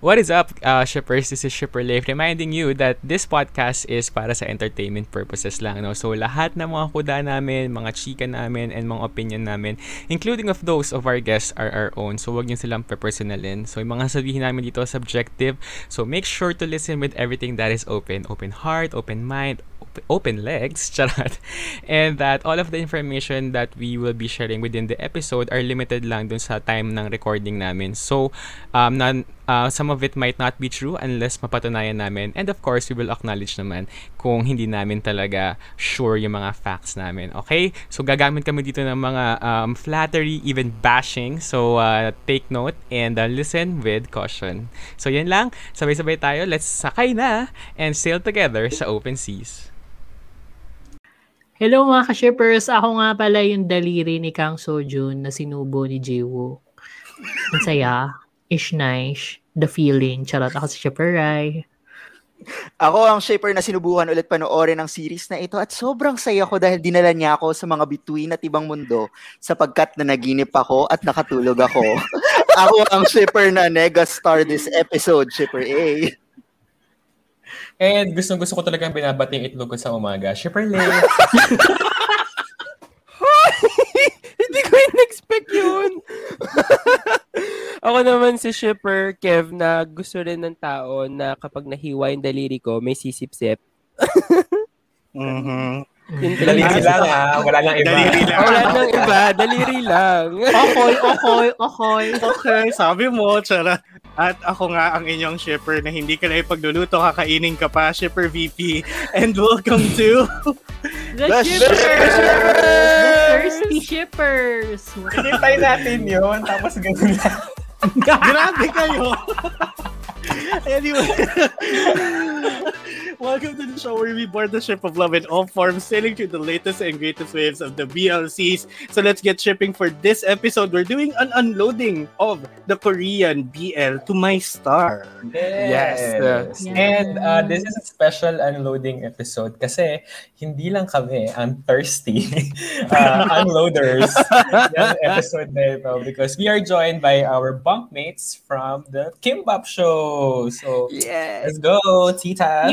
What is up, uh, shippers? This is Shipper Leif reminding you that this podcast is para sa entertainment purposes lang. No? So, lahat ng mga kuda namin, mga chika namin, and mga opinion namin, including of those of our guests, are our own. So, wag niyo silang personalin. So, yung mga sabihin namin dito subjective. So, make sure to listen with everything that is open. Open heart, open mind, open legs, charot. And that all of the information that we will be sharing within the episode are limited lang dun sa time ng recording namin. So, um, na, uh, some of it might not be true unless mapatunayan namin. And of course, we will acknowledge naman kung hindi namin talaga sure yung mga facts namin. Okay? So, gagamit kami dito ng mga um, flattery, even bashing. So, uh, take note and uh, listen with caution. So, yan lang. Sabay-sabay tayo. Let's sakay na and sail together sa open seas. Hello mga ka-shippers! Ako nga pala yung daliri ni Kang Sojun na sinubo ni Jiwoo. Ang saya, ish nice, the feeling. Charot ako si Shipper Rai. Ako ang shipper na sinubukan ulit panoorin ng series na ito at sobrang saya ko dahil dinala niya ako sa mga bituin at ibang mundo sapagkat na naginip ako at nakatulog ako. ako ang shipper na nega star this episode, shipper A. And gustong gusto ko talagang binabating itlog ko sa umaga. Shipper Lay. Hindi ko in-expect yun. Ako naman si Shipper Kev na gusto rin ng tao na kapag nahiwa yung daliri ko, may sisip-sip. mm-hmm. Daliri lang ha. Wala nang iba. Daliri lang. Wala nang iba. Daliri lang. Okoy, okoy, okoy. Okay, sabi mo, tsara. At ako nga ang inyong shipper na hindi ka na ipagluluto, kakainin ka pa, shipper VP. And welcome to... The, The shippers! Shippers! The thirsty shippers! Hinintay natin yun. Tapos ganun lang. Grabe kayo! anyway, welcome to the show where we board the ship of love in all forms, sailing through the latest and greatest waves of the BLCs. So let's get shipping for this episode. We're doing an unloading of the Korean BL to my star. Yes. Yes. And uh, this is a special unloading episode kasi hindi lang kami ang thirsty uh, unloaders yung episode na ito because we are joined by our bunkmates from the Kimbap Show. So, Yes. let's go, Titas!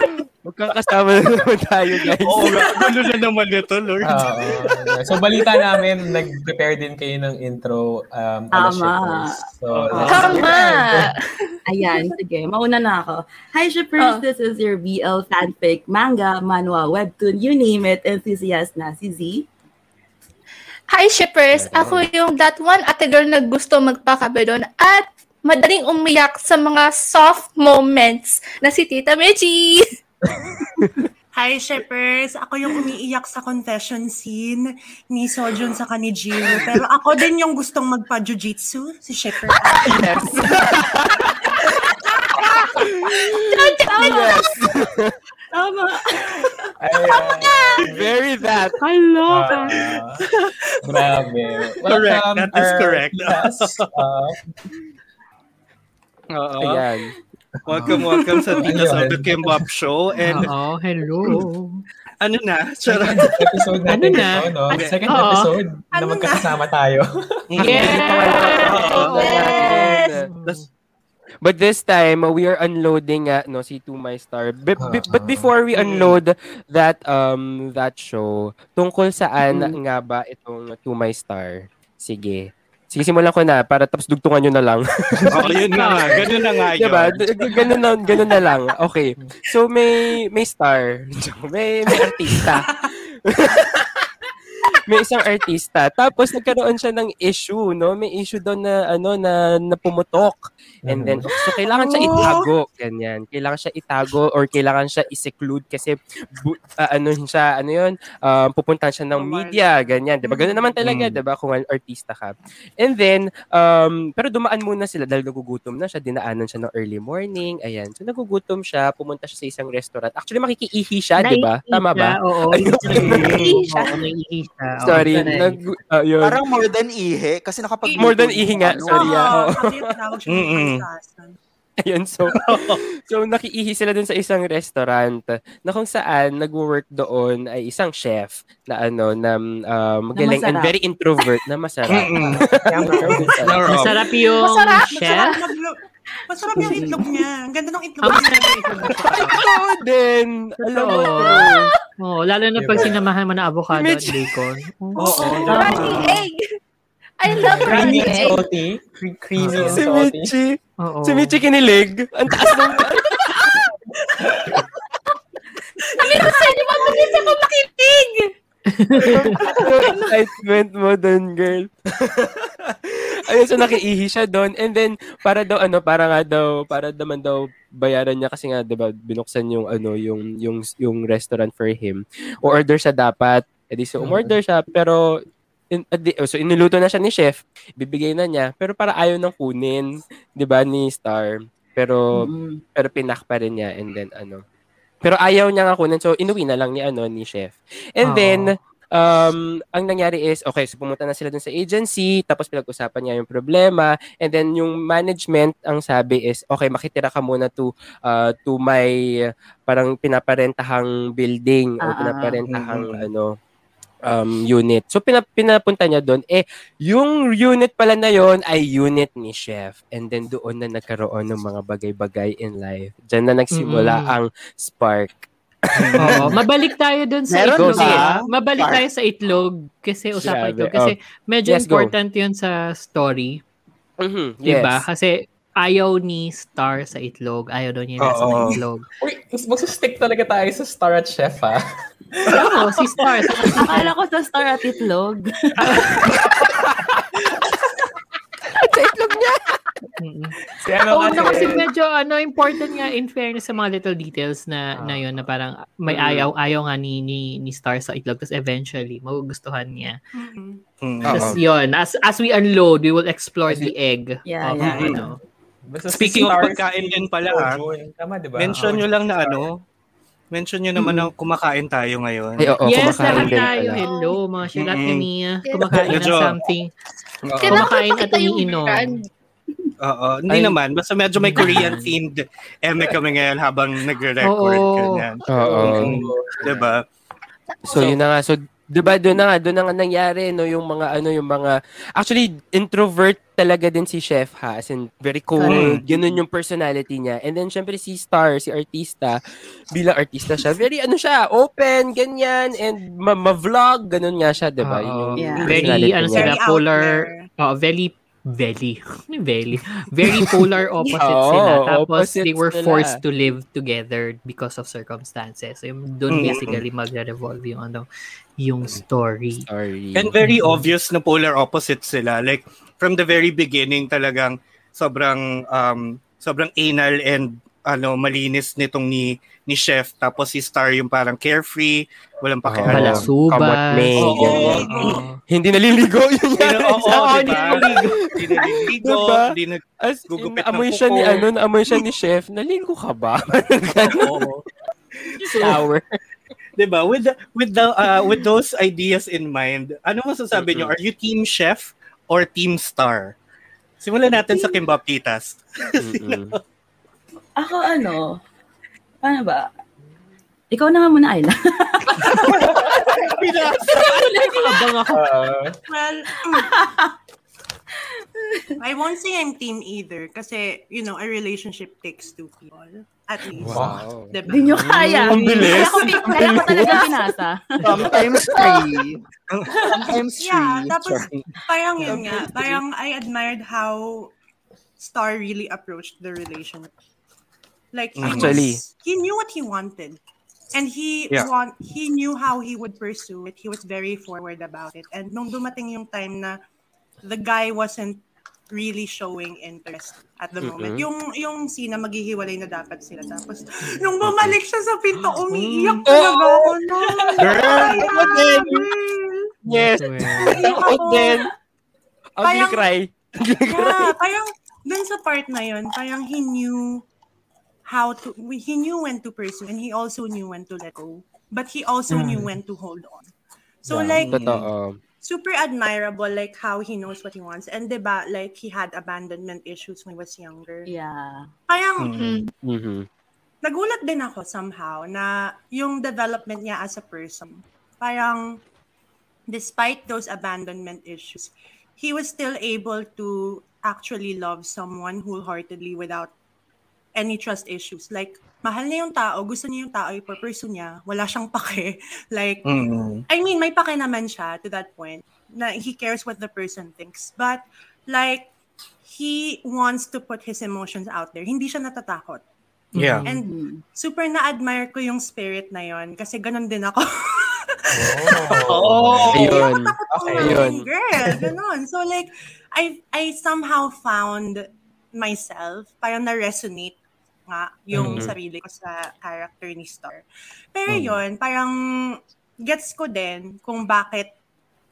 Magkakasama na naman tayo, guys. Oo, ano na naman ito, Lord? Oo. so, balita namin, nag-prepare din kayo ng intro um, ala Tama. shippers. So, begin. Ayan, sige. Mauna na ako. Hi, shippers! Oh. This is your BL fanfic, manga, manhwa, webtoon, you name it, enthusiast na si Z. Hi, shippers! Ako yung that one ate girl na gusto magpakabe doon at madaling umiyak sa mga soft moments na si Tita Meji. Hi, shippers! Ako yung umiiyak sa confession scene ni Sojun sa ni Jiro. Pero ako din yung gustong magpa-jujitsu, si shipper. Yes. Yes! Tama! Ayan. Very that. I love Ah, it. grabe. Correct. Welcome, That is correct. Titas. Uh, Oo. Ayan. Welcome, welcome sa Titas of the Kimbap Show. And Oo, hello. ano na, second tsara. episode natin Ano na? ito, no? Second Oo. episode na Ano na? magkakasama tayo. Yes! But this time, we are unloading uh, no si To My Star. But, but before we unload that um that show, tungkol saan nga ba itong To My Star? Sige. Sige, simulan ko na para tapos dugtungan nyo na lang. Oo, yun na. Ganun na nga yun. diba? D- g- Ganun na, ganun na lang. Okay. So, may may star. may, may artista. may isang artista. Tapos, nagkaroon siya ng issue, no? May issue doon na, ano, na, na pumutok. And then, so, kailangan siya itago. Ganyan. Kailangan siya itago or kailangan siya iseclude kasi, bu- ah, ano siya, ano yun, um, pupuntahan siya ng media, ganyan. Diba? Ganun naman talaga, Mm. diba? Kung an- artista ka. And then, um, pero dumaan muna sila dahil nagugutom na siya, dinaanan siya ng early morning, ayan. So nagugutom siya, pumunta siya sa isang restaurant. Actually, makikiihi siya, di ba? Naiihi Tama ba? Oo. Naiihi siya. Naiihi siya. Sorry, nag, yun. Parang more than ihi kasi nakapag More than ihi nga, sorry. ah. Kasi siya Mm-mm. ng Ayun, so, so nakiihi sila dun sa isang restaurant na kung saan nag-work doon ay isang chef na ano, na um, magaling and masarap. very introvert na masarap. Masarap yung Masarap, chef. Masarap, masarap yung itlog niya. Ang ganda ng itlog Ang niya. itlog. Ito din. Alam mo, Totoo. Oh, lalo na pag sinamahan mo na avocado at bacon. Oo. Running egg. I love Creamy and salty. Cre- Creamy and si salty. Michi. Oo. Si Michi kinilig. Ang taas ng Sabi ko sa inyo, mabilis ako makinig. excitement mo doon, girl. Ayun, so nakiihi siya doon. And then, para daw, ano, para nga daw, para naman daw bayaran niya kasi nga, di ba, binuksan yung, ano, yung, yung, yung restaurant for him. O-order siya dapat. E di, so, umorder siya, pero, in, di- so, inuluto na siya ni chef, bibigay na niya, pero para ayaw nang kunin, di ba, ni Star. Pero, Mm. pero pinak pa rin niya, and then, ano, pero ayaw niya nga kunin, so, inuwi na lang ni, ano, ni chef. And Oo. then, um, ang nangyari is, okay, so pumunta na sila dun sa agency, tapos pinag-usapan niya yung problema, and then yung management, ang sabi is, okay, makitira ka muna to, uh, to my, parang pinaparentahang building, o Ah, ah, pinaparentahang, mm. ano, um, unit. So, pina, pinapunta niya doon, eh, yung unit pala na yon ay unit ni Chef. And then, doon na nagkaroon ng mga bagay-bagay in life. Diyan na nagsimula Mm. ang spark. Oo, mabalik tayo dun sa Meron itlog. ba? eh. Mabalik Park. tayo sa itlog kasi usapan itlog. Kasi medyo Yes, go. important yun sa story. Mhm, Diba? yes. Kasi ayaw ni Star sa itlog. Ayaw daw niya nasa Oo. itlog. Uy, mas- magsustick talaga tayo sa Star at Chef, ha? Oo, si Star. Sa Akala ko sa star at itlog. Mm. Si ano Oo, na kasi kasi, medyo ano, important nga in fairness sa mga little details na, na yun na parang may ayaw ayaw nga ni, ni, ni Star sa itlog tapos eventually magugustuhan niya. Mhm. Mm. Tapos yun, as, as we unload, we will explore the egg. Yeah, of, yeah. ano. Basta Speaking of pagkain din pala. Sojourn. Tama, di ba? Mention Oo. nyo lang na ano, mention nyo naman na kumakain tayo ngayon. Ay, oo, yes, kumakain lahat din tayo. pala. Hello, mga shalat Mm-mm. kami. ah, Kumakain ng something. Kailangan Kumakain at umiinom. Oo, hindi Ay. naman. Basta medyo may Korean themed eme kami ngayon habang nagre-record. Oo. Oo. Diba? So, yun na nga. So, 'di ba doon na nga, doon na nga nangyari no yung mga ano yung mga actually introvert talaga din si Chef ha as in very cold ganun yung personality niya and then syempre si Star si artista bilang artista siya very ano siya open ganyan and ma- ma-vlog ganun nga siya 'di ba. Yun yung Yeah. Very, ano niya. sila, polar, oh, very, very, very, very polar opposites Oo, sila. Tapos, opposites they were sila. forced to live together because of circumstances. So, yung doon Mm. basically magre-revolve yung, ano, yung story. Sorry. And very obvious na polar opposites sila. Like, from the very beginning talagang sobrang um, sobrang anal and ano malinis nitong ni ni chef tapos si Star yung parang carefree walang pakialam. Kamot May, Oo. ganyan. Oo. Hindi naliligo yun Hindi na- oo, diba? Hindi naliligo, Diba? hindi nag As in, Gugupit ng naamoy siya ni ano, naamoy siya ni chef. Naligo ka ba? Oo. Shower. Diba? With the, with the uh, with those ideas in mind, ano masasabi nyo? Are you team chef or team star? Simulan natin sa Kimbap Titas. Mm-mm. Ako ano, paano ba? Ikaw na nga muna, Ayla. Abang ako. Well, mm. I won't say I'm team either kasi, you know, a relationship takes two people. At least. wow. Diba? Hindi nyo kaya. Ang bilis. Kaya ko, kaya ko talaga pinasa. Sometimes three. Sometimes three. Yeah, tapos Sorry. parang yun nga, parang I admired how Star really approached the relationship. Like he Actually. was, he knew what he wanted. And he Yeah. want he knew how he would pursue it. He was very forward about it. And nung dumating yung time na the guy wasn't really showing interest at the moment. Mm-mm. Yung yung scene na maghihiwalay na dapat sila. Tapos nung bumalik siya sa pinto, umiiyak Oh! talaga ako na. Girl. Yes. Ako din. Parang- cry. Yeah, parang dun sa part na yun, parang he knew how to, he knew when to pursue and he also knew when to let go. But he also knew when to hold on. So Yeah. like, Totoo. super admirable like how he knows what he wants. And 'di ba like he had abandonment issues when he was younger. Yeah. Parang Mm. Mhm. nagulat din ako somehow na yung development niya as a person. Parang despite those abandonment issues, he was still able to actually love someone wholeheartedly without any trust issues. Like, mahal niya yung tao, gusto niya yung tao, ipapursue niya, wala siyang pake. Like, Mm. I mean, may pake naman siya to that point na he cares what the person thinks. But, like, he wants to put his emotions out there. Hindi siya natatakot. Yeah. And super na-admire ko yung spirit na yon kasi ganun din ako. Oh. Ayun. Ako Okay, okay, yun. girl. Ganun. So like, I I somehow found myself, parang na-resonate nga yung Mhm. sarili ko sa character ni Star. Pero Mhm. yun, parang gets ko din kung bakit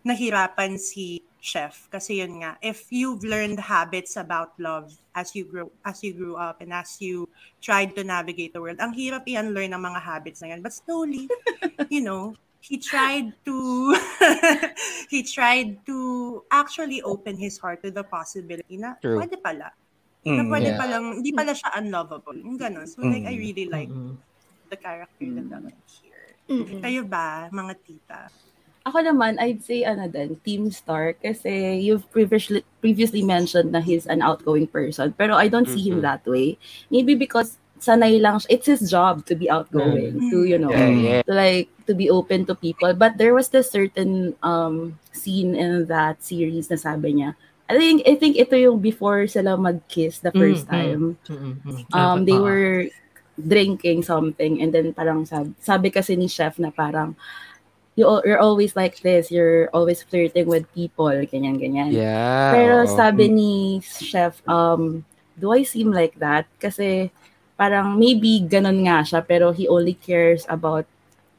nahirapan si Chef. Kasi yun nga, if you've learned habits about love as you grow as you grew up and as you tried to navigate the world, ang hirap i-unlearn ang mga habits na yan. But slowly, you know, he tried to he tried to actually open his heart to the possibility na True. pwede pala. Na Mm. pwede Yeah. palang, hindi pala siya unlovable. Yung ganun. So like, I really like Mm-mm. the character development here. Mm-mm. Kayo ba, mga tita? Ako naman, I'd say ano din, Team Star kasi you've previously previously mentioned na he's an outgoing person pero I don't see him that way. Maybe because sanay lang siya. It's his job to be outgoing, Mm. to you know, Yeah, yeah. to like to be open to people. But there was this certain um scene in that series na sabi niya, I think I think ito yung before sila mag-kiss the first Mm, mm. time. Mm-mm. Um they were drinking something and then parang sabi, sabi kasi ni chef na parang you you're always like this, you're always flirting with people, ganyan ganyan. Yeah. Pero sabi ni chef, um, do I seem like that? Kasi parang maybe ganun nga siya, pero he only cares about,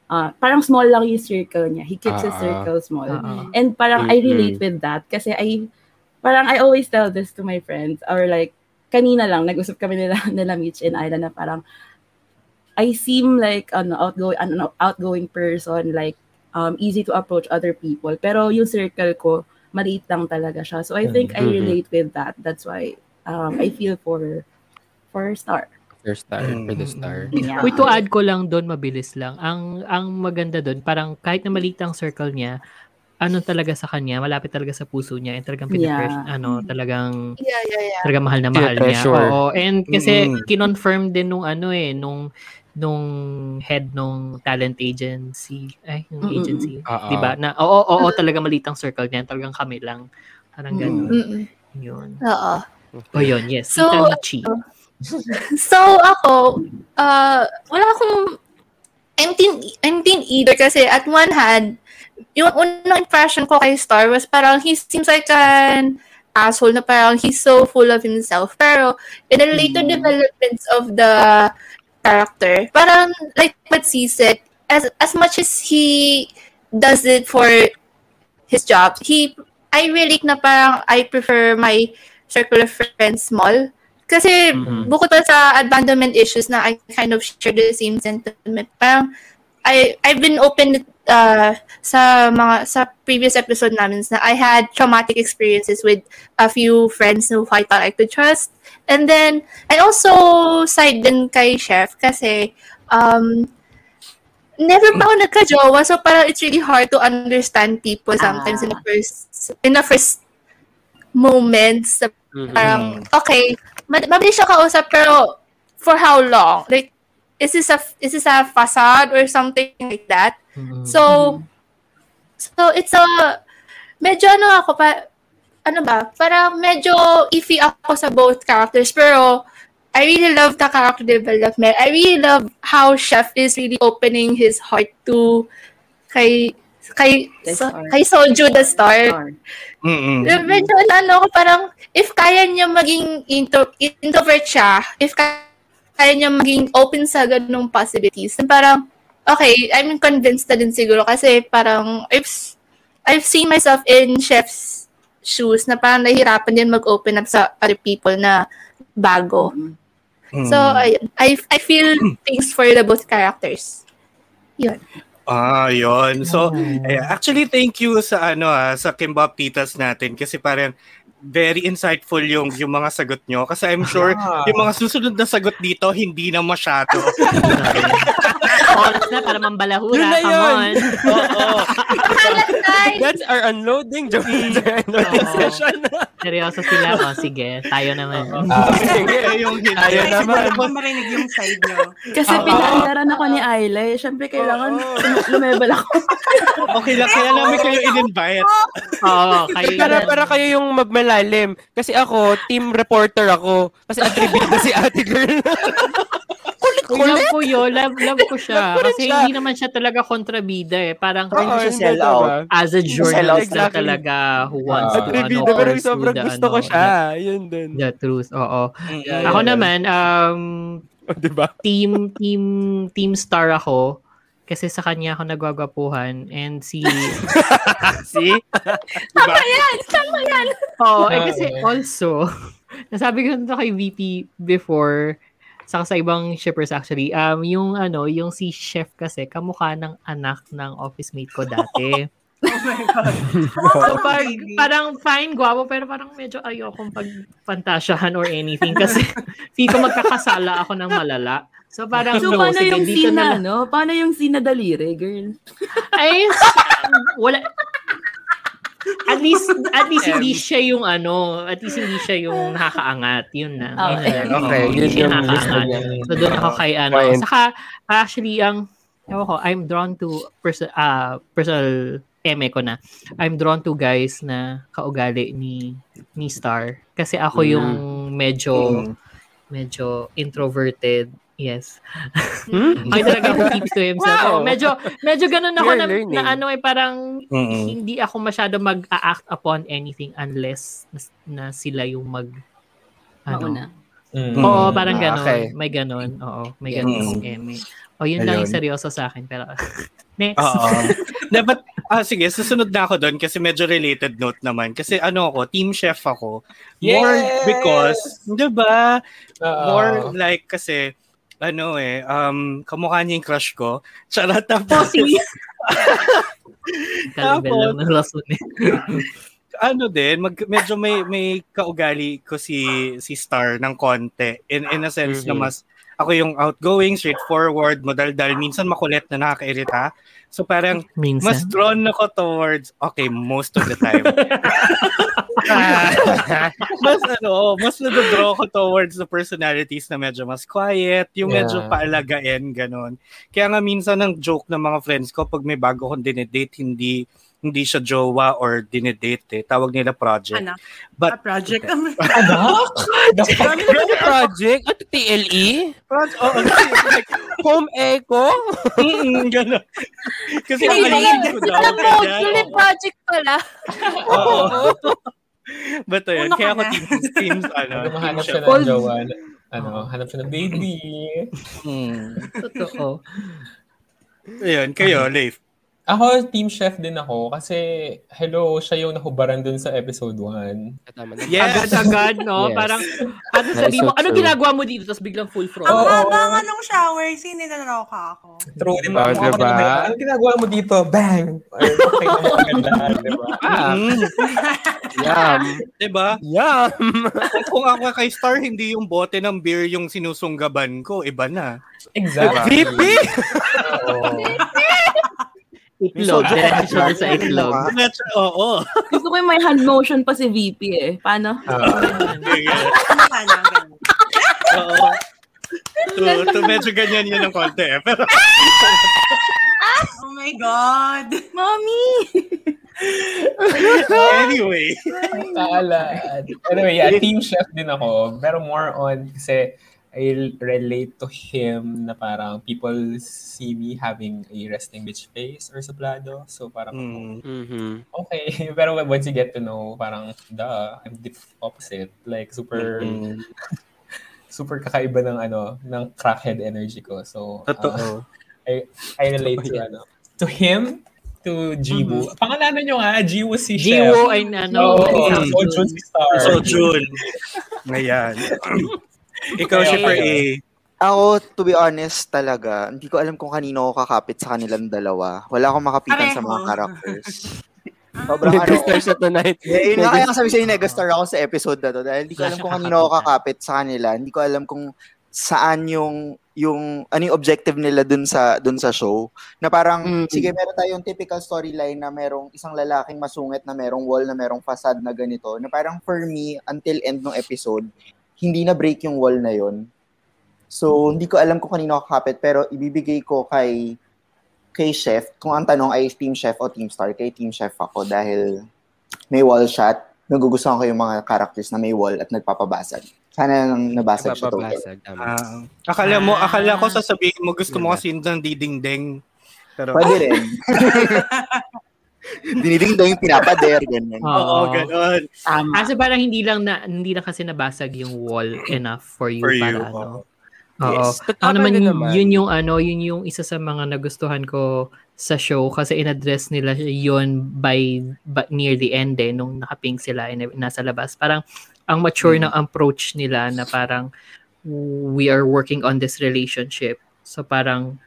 uh, parang small lang yung circle niya. He keeps his Ah, circle small. Oo. And parang I relate with that kasi I, parang I always tell this to my friends or like, kanina lang, nag-usap kami nila, nila Mitch and Ayla na parang, I seem like an outgoing, an outgoing person, like um, easy to approach other people. Pero yung circle ko, maliit lang talaga siya. So I think I Mhm. relate with that. That's why um, I feel for for Star. First star, for the star. Yeah. Uy, to add ko lang doon, mabilis lang. Ang ang maganda doon, parang kahit na maliit ang circle niya, ano talaga sa kanya, malapit talaga sa puso niya, and talagang pinipres, Yeah. ano, talagang Yeah, yeah, yeah. talagang mahal na mahal niya. Tinetreasure. Oo, and kasi Mm. kinonfirm din nung ano eh, nung nung head nung talent agency, ay, yung Mm-mm. agency, Oo. 'di ba? Na oo, oo, talaga maliit ang circle niya, talagang kami lang. Parang Mm. ganun. Mm-mm. Yun. Oo. O yun, yes. So, Tita Michi. So, ako, uh, wala akong, I'm team, I'm team either kasi at one hand, yung unang impression ko kay Star was parang he seems like an asshole na parang he's so full of himself. Pero in the later Mm. developments of the character, parang like what C said, as as much as he does it for his job, he I relate na parang I prefer my circle of friends small. Kasi Mhm. bukod pa sa abandonment issues na I kind of share the same sentiment. Parang I I've been open uh, sa mga sa previous episode namin na I had traumatic experiences with a few friends who I thought I could trust. And then I also side din kay Chef kasi um never pa ako nagka-jowa so parang it's really hard to understand people sometimes in the first in the first moments Mhm. parang okay mabilis siya kausap pero for how long like is this a is this a facade or something like that Mhm. so so it's a medyo ano ako pa ano ba parang medyo iffy ako sa both characters pero I really love the character development. I really love how Chef is really opening his heart to kay kay Kay so, kay Soju the Star. Eh, Medyo ano ako parang if kaya niya maging intro, introvert siya, if kaya, kaya niya maging open sa ganung possibilities, then parang okay, I'm convinced na din siguro kasi parang I've I've seen myself in chef's shoes na parang nahihirapan din mag-open up sa other people na bago. Mm. So ayun, I I feel things for the both characters. Yun. Ah, yon. So, eh, actually, thank you sa ano ah, sa Kimbap Titas natin kasi parang very insightful yung yung mga sagot nyo kasi I'm sure Ah. yung mga susunod na sagot dito hindi na masyado. Oras na para mambalahura. Yun na Come yun. on. Oo. That's our unloading joke. unloading Oo. session. Seryoso sila. O, sige. Tayo naman. Ah, Sige, yung Guys, naman. wala ko marinig yung side nyo. Kasi Oo. pinaandaran ako ni Ayla eh. Siyempre, kailangan lum- lumebel ako. Okay lang, kaya namin kayo in-invite. Oo, kayo Para, para kayo yung magmalalim. Kasi ako, team reporter ako. Kasi attribute si ate girl. Love ko yun. Love, love ko siya. Love ko Kasi siya. hindi naman siya talaga kontrabida eh. Parang Hindi siya sell diba? out. as a journalist out na exactly. talaga who wants Ah. to ano, pero sobrang the, gusto ko ano, siya. Yun din. The, truth, oo. Mm, Ako yeah. naman, um, diba? team, team, team star ako. Kasi sa kanya ako nagwagwapuhan. And si... See? Diba? Oo, eh, Ah, kasi eh. also, nasabi ko na kay VP before, saka sa ibang shippers actually, um, yung ano, yung si chef kasi, kamukha ng anak ng office mate ko dati. Oh my God. So, pag, parang fine, guwapo, pero parang medyo ayokong pagpantasyahan or anything kasi feel ko magkakasala ako ng malala. So, parang, So, no, paano sige, yung scene na no? Paano yung scene na daliri, girl? Ay, wala. At least, at least hindi siya yung ano, at least hindi siya yung nakakaangat. Yun na. Yun Okay. na lang. Okay, yun siya yung nakakaangat. niya. So, doon ako kay ano. Fine. Saka, actually, ang, ewan ko, I'm drawn to, perso- ah, personal eme ko na, I'm drawn to guys na kaugali ni ni Star. Kasi ako yung medyo, medyo introverted. Yes. Hmm? Ay talaga who keeps to himself. Wow. Medyo, medyo ganun ako na, na ano eh, parang Mm-mm. hindi ako masyado mag-act upon anything unless na, na sila yung mag ano. Mauna. Mm. Oo, parang Ah, ganon. okay. May ganon. Oo, may ganon Mm. si Eme. O, yun lang yung Ayun. seryoso sa akin. Pero, next. Oo. Dapat, ah, sige, susunod na ako doon kasi medyo related note naman. Kasi ano ako, team chef ako. More Yes! because, di ba? Oo. More like kasi, ano eh, um, kamukha niya yung crush ko. Charot tapos, ng lason eh. ano din, mag, medyo may may kaugali ko si si Star ng konti. In in a sense na Mhm. mas ako yung outgoing, straightforward, madaldal, minsan makulit na nakakairita. So parang Minsan. mas drawn ako towards, okay, most of the time. mas ano, mas nadadraw ko towards the personalities na medyo mas quiet, yung medyo Yeah. paalagain, ganon. Kaya nga minsan ang joke ng mga friends ko, pag may bago kong dinedate, hindi hindi siya jowa or dinedate eh. Tawag nila project. Anak. But, A project. Anak? Ano naman yung project? At TLE? project, oh, like, Home Echo? mm, ganon. Kasi nakalilin ko daw. Project pala. Oo. But ka kaya ako na. teams, teams, ano, Ano, team siya chef. ng jowa. Ano, hanap siya ng baby. Hmm. Totoo. Ayun, kayo, Leif. Ako, team chef din ako kasi, hello, siya yung nahubaran dun sa episode 1. Tama na. Yes. Agad-agad, no? Yes. Parang, ano That sabi so mo, ano ginagawa mo dito? Tapos biglang full Ang front. Oo. haba nga nung shower, sinilaloka ako. True, di ba? Oh, diba? Ano ginagawa mo dito? Bang! Okay na agad lahat, di ba? Ah, yum. Diba? Yum. Kung, kung ako kay Star, hindi yung bote ng beer yung sinusunggaban ko, iba na. Exactly. VP? Itlog. Diretso siya sa itlog. Medyo, oo. Gusto ko yung may hand motion pa si VP eh. Paano? Ah. Oo. To, to medyo ganyan yun ng konti eh. Pero, Oh my God. Mommy! anyway. Kaalad. Anyway, yeah, team chef din ako. Pero more on kasi I relate to him na parang people see me having a resting bitch face or suplado. So parang, Mm. Mhm. okay. Pero once you get to know, parang, duh, I'm the opposite. Like, super, Mm. super kakaiba ng ano, ng crackhead energy ko. So, uh, Totoo. I, I relate to, ano, to him, to Jiwoo. Pangalanan nyo nga, Jiwoo si Chef. Jiwo ay ano. Oh, so Jun si Star. So, June. Ikaw. Shipper A. Ako, to be honest talaga, hindi ko alam kung kanino ako kakapit sa kanilang dalawa. Wala akong makapitan sa mga Pareho. characters. Sobrang ano. Nag-star siya tonight. Yeah, yun nga kaya sabi sa'yo, nag-star ako sa episode na to dahil hindi ko alam kung kanino ako kakapit sa kanila. Hindi ko alam kung saan yung yung ano yung objective nila dun sa dun sa show na parang Mm. sige meron tayong typical storyline na merong isang lalaking masungit na merong wall na merong facade na ganito na parang for me until end ng episode hindi na break yung wall na yon so hindi ko alam kung kanino ako kakapit pero ibibigay ko kay kay chef kung ang tanong ay team chef o team star kay team chef ako dahil may wall shot nagugustuhan ko yung mga characters na may wall at nagpapabasag sana lang nabasag siya total. Tama. Ah, akala mo, akala ko sasabihin mo gusto mo kasi ng didingdeng. Pero, Pwede rin. Diniding daw yung pinapader, ganyan. oo, Oo. ganon. Tama. Kasi parang hindi lang na hindi lang kasi nabasag yung wall enough for you For you, para oo. ano. Oo. Yes, Ako naman, naman. yun yung ano, yun yung isa sa mga nagustuhan ko sa show kasi in-address nila yun by, by near the end eh, nung nakaping sila and nasa labas. Parang ang mature Mm. na approach nila na parang we are working on this relationship. So parang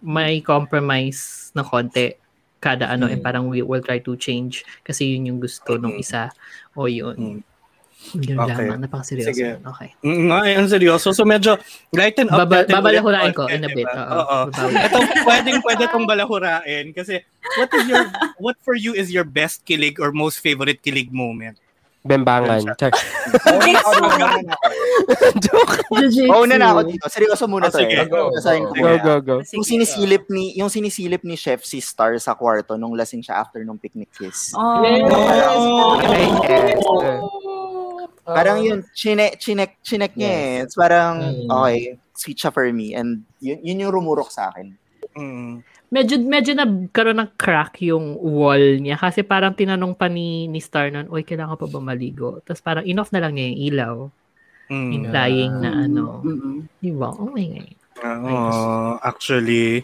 may compromise na konti kada ano and Mm. parang we will try to change kasi yun yung gusto nung isa o yun. Mm. Yun Okay. lamang. Napakaseryoso. Sige. Okay. Mm, Nga, ang seryoso. So medyo lighten up Baba, babalahurain ko in a bit. diba? Oo. Oo. Ito, pwedeng pwede tong balahurain kasi what is your what for you is your best kilig or most favorite kilig moment? Bembangan. Char. Jiu-jitsu. Oo na na ako dito. Seryoso muna Oh, to sige. eh. Go. Go, go, go. Yung sinisilip ni yung sinisilip ni Chef si Star sa kwarto nung lasing siya after nung picnic kiss. Oh. Oh, Yes. Parang yun, chinek, chinek, chinek niya eh. It's parang, Mm. okay, sweet siya for me. And yun, yun yung rumurok sa akin. Mm. Medyo medyo nagkaroon ng crack yung wall niya kasi parang tinanong pa ni ni Star nun, "Oy, kailangan pa ba maligo?" Tapos parang inoff na lang niya yung ilaw, Mm. implying na ano, Mm-mm. di ba? Oh my god. Oo, actually,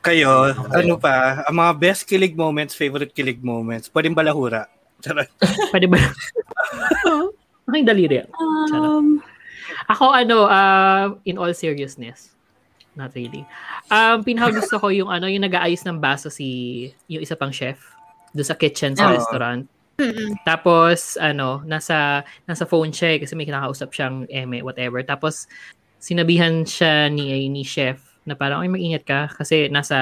kayo, ano pa, ang mga best kilig moments, favorite kilig moments, pwedeng balahura. Charot. Pwede ba? Aking daliri. Um, Ako ano, uh, in all seriousness, not really. Um, pinaka gusto ko yung ano, yung nag-aayos ng baso si yung isa pang chef doon sa kitchen sa Ah. restaurant. Tapos ano, nasa nasa phone siya eh, kasi may kinakausap siyang eme whatever. Tapos sinabihan siya ni ni chef na parang ay mag-ingat ka kasi nasa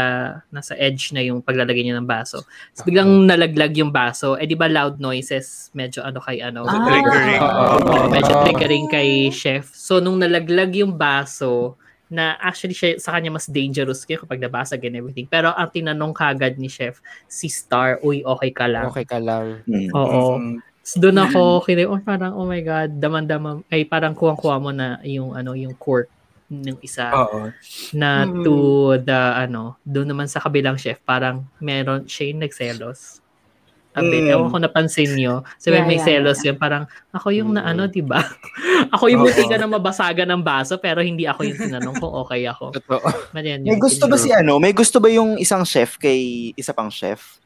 nasa edge na yung paglalagay niya ng baso. Tapos biglang nalaglag yung baso. Eh di ba loud noises medyo ano kay ano. Ah. Triggering. Oo, medyo triggering kay chef. So, nung nalaglag yung baso, na actually siya, sa kanya mas dangerous kaya kapag nabasag and everything. Pero ang tinanong kagad ni chef, si Star, uy, okay ka lang. Okay ka lang. Mm. Oo. So, doon ako, kini, oh, parang, oh my God, daman-daman, ay parang kuwang-kuwa mo na yung, ano, yung quirk ng isa Oo. na Mm. to the, ano, doon naman sa kabilang chef, parang meron, siya yung nagselos. Bit. Mm. Ewan ko napansin nyo. Sabi Yeah, may yeah, selos yun. Parang, ako yung na Mm. ano, diba? ako yung munti ka na mabasagan ng baso, pero hindi ako yung tinanong kung okay ako. Totoo. Yan, May gusto ba si ano? May gusto ba yung isang chef kay isa pang chef?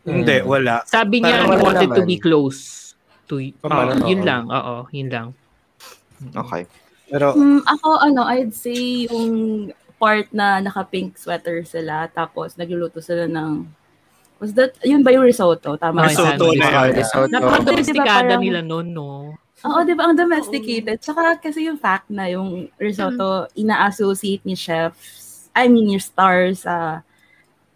Hindi, wala. Sabi niya, Parang he wanted to naman. be close. To, Parang, oh, yun oo. lang. Oo, yun lang. Okay. Pero, Mm, ako, ano, I'd say yung part na naka-pink sweater sila, tapos nagluluto sila ng, was that, yun ba yung risotto? Tama. Risotto na yun. Risotto. Napaka-domestikada Diba parang- nila noon, no? Oo, di ba? Ang domesticated. Tsaka kasi yung fact na yung risotto, ina-associate ni chef, I mean, your stars, sa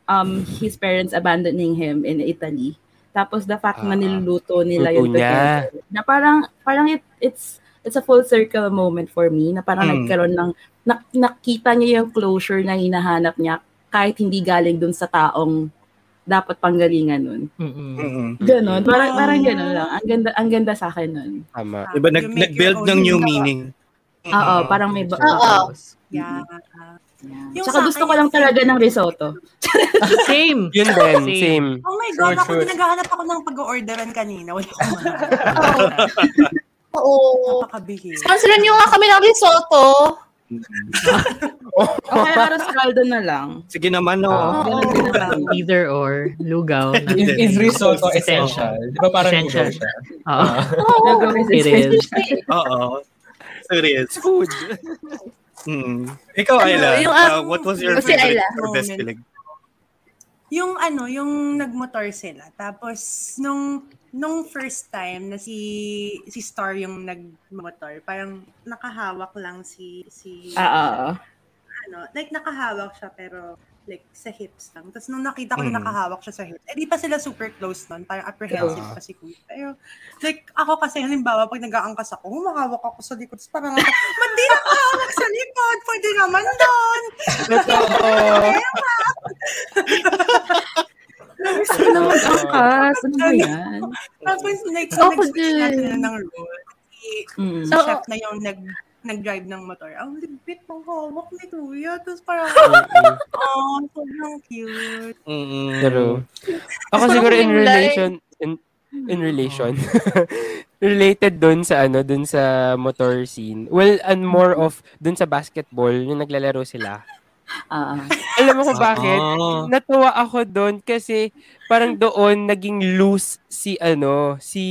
um, his parents abandoning him in Italy. Tapos the fact na Ah. niluluto nila Luto yun niya. together. Na parang, parang it, it's, it's a full circle moment for me na parang Mm. nagkaroon ng, nak, nakita niya yung closure na hinahanap niya kahit hindi galing dun sa taong dapat panggalingan nun. Mm-mm. mm Ganon. Parang, Ah. parang ganon lang. Ang ganda, ang ganda sa akin nun. Tama. diba, nag, nag-build ng new meaning. Oo, parang may... ba- Oo. Yeah. Yung Tsaka sa gusto ko lang talaga ng risotto. Same. Yun din, Same. same. Oh my God, Sure, ako sure. naghahanap ako ng pag-orderan kanina. Wala akong mahanap. Oo. Napakabihis. Sponsoran nyo nga kami ng risotto. Okay, aros caldo na lang. Sige naman, no. Din naman. Either or, lugaw. Is, is risotto essential? Di ba parang Essential. noodle siya? Oo. Lugaw is It is. Oo. So experience. Food. Mm. Ikaw, Ano, Ayla, yung, uh, um, what was your si favorite or best Moment. Yung ano, yung nagmotor sila. Tapos, nung nung first time na si si Star yung nagmotor, parang nakahawak lang si si Ah, oo. ano, like nakahawak siya pero like sa hips lang. Tapos nung nakita ko na Mm. nakahawak siya sa hips, eh di pa sila super close nun, parang apprehensive Ah. pa si Kuya. Pero like ako kasi halimbawa pag nag-aangkas ako, humahawak ako sa likod, tapos parang ako, ba't di nakahawak sa likod? Pwede naman doon. Gusto ko na mag-angkas. Ano ba yan? Tapos like, Ako nag-switch na din. sila ng role. Si, Mm. si Oo. chef na yung nag nag-drive ng motor. Ang ligpit ng hawak ni Kuya. Tapos parang, oh, sobrang cute. Mm-mm. Pero, ako siguro in relation, in, in relation, related dun sa ano, dun sa motor scene. Well, and more of dun sa basketball, yung naglalaro sila. Ah, Alam mo kung bakit? Ah. Natuwa ako doon kasi parang doon naging loose si ano, si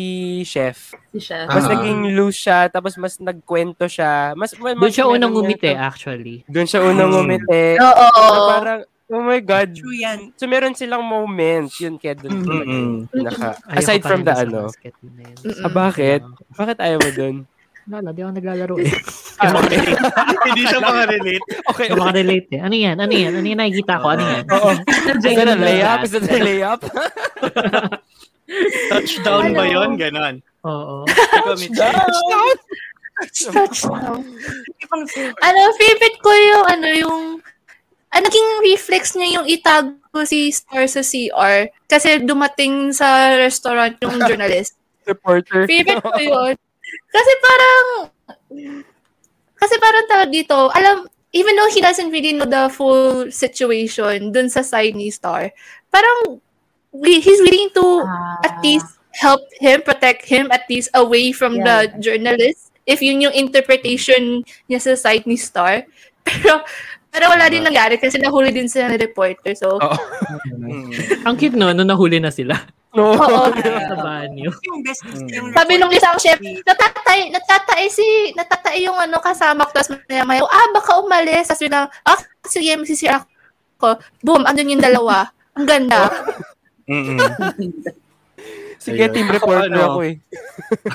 chef. si Chef. Mas Ah. naging loose siya, tapos mas nagkwento siya. Mas, mas Doon siya meron unang umite, ito- actually. Doon siya unang Mm. umite. Oo. Na parang, oh my God. True yan. So meron silang moment, yun kaya doon Mm. pinaka, Ayoko aside from the ano. Ah, bakit? Bakit ayaw mo doon? Wala, di ako naglalaro eh. Ah, okay. Hindi siya makarelate. okay, Hindi makarelate eh. Ano yan? Ano yan? Ano yan nakikita ko? Ano yan? Oo. Is that a layup? Is that a layup? Touchdown ba yun? Ganon. Oo. Touchdown. Super. Ano, favorite ko yung, ano, yung, ah, naging reflex niya yung itago si Star sa CR kasi dumating sa restaurant yung journalist. Reporter. Favorite ko yun. Kasi parang, kasi parang tawag dito, alam, even though he doesn't really know the full situation dun sa side ni Star, parang he's willing to at least help him, protect him at least away from the journalist if yun yung interpretation niya sa side ni Star. Pero, pero wala din nangyari kasi nahuli din sila ng reporter. So. Mm. Ang cute no, nung nahuli na sila. No. oo. Sa banyo. Yung best yung Sabi nung isang chef, natatay, natatay si, natatay yung ano kasama ko, tapos maya maya, ah, baka umalis. Tapos bilang, ah, sige, masisira ako. Boom, andun yung dalawa. Ang ganda. Mm-mm. Sige, Ayun. team Ako, reporter ano, ako eh.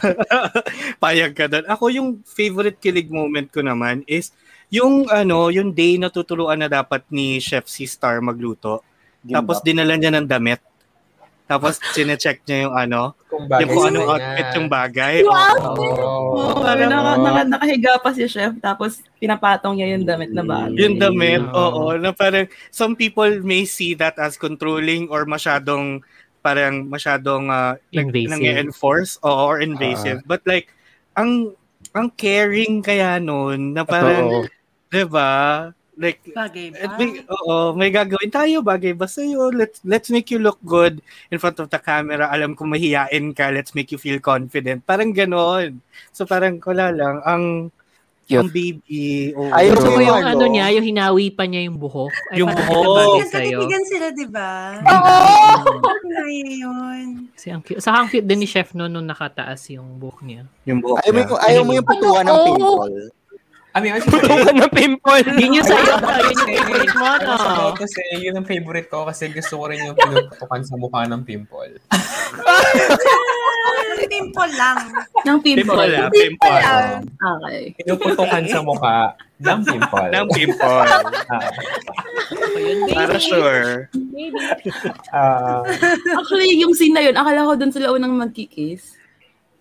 Payag ka doon. Ako yung favorite kilig moment ko naman is yung ano, yung day na tutuluan na dapat ni Chef si Star magluto. Tapos dinala niya ng damit. Tapos sinecheck niya yung ano, Kung yung kung anong outfit yung bagay. Yung Oo. Oo, Parang- naka, naka, nakahiga pa si chef, tapos pinapatong niya yung damit na bag. Yung damit, Oo. oo. Na parang, some people may see that as controlling or masyadong, parang masyadong uh, Invasive. nang-enforce or invasive. But like, ang ang caring kaya nun, na parang. 'di ba? Like, Bagay ba? may, oo, may gagawin tayo, bagay ba sa'yo? Let's, let's make you look good in front of the camera. Alam ko mahihain ka, let's make you feel confident. Parang ganon. So parang wala lang. Ang, Cute. ang baby. oo. Ayaw Gusto ko Yung yung ano, ano niya, yung hinawi pa niya yung buhok. Ay, Yung buhok. Nagkakitigan sila, di ba? Oo! Kaya yun. Kasi ang cute. Saka ang cute din ni Chef no, nung nakataas yung buhok niya. Yung buhok Ayaw mo, niya. yung, ayaw mo yung putuan ng pimple. I mean, kasi Putukan ng pimple. Yun yung sa'yo. Yun yung favorite mo, no? Kasi yun ang favorite ko kasi gusto ko rin yung pinutukan sa mukha ng pimple. Pimple lang. Ng Pimple pimple. ah, pimple. Okay. Pinuputukan sa mukha ng pimple. Ng pimple. Para sure. ah, Actually, yung scene na yun, akala ko dun sila unang magkikis.